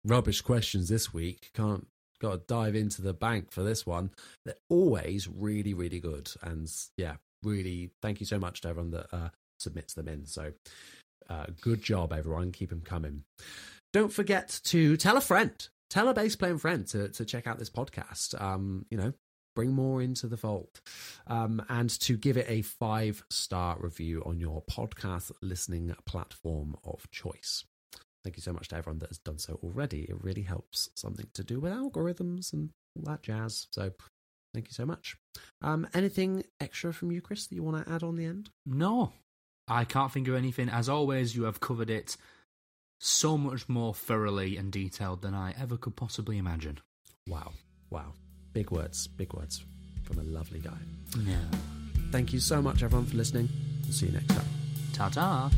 rubbish questions this week. Can't got to dive into the bank for this one. They're always really, really good. And yeah, really thank you so much to everyone that uh, submits them in. So uh, good job, everyone. Keep them coming. Don't forget to tell a friend, tell a bass playing friend to, to check out this podcast. Um, you know, bring more into the fold um, and to give it a five star review on your podcast listening platform of choice. Thank you so much to everyone that has done so already. It really helps something to do with algorithms and all that jazz. So thank you so much. Um, anything extra from you, Chris, that you want to add on the end? No, I can't think of anything. As always, you have covered it so much more thoroughly and detailed than I ever could possibly imagine. Wow. Wow. Big words. Big words from a lovely guy. Yeah. Thank you so much, everyone, for listening. see you next time. Ta ta.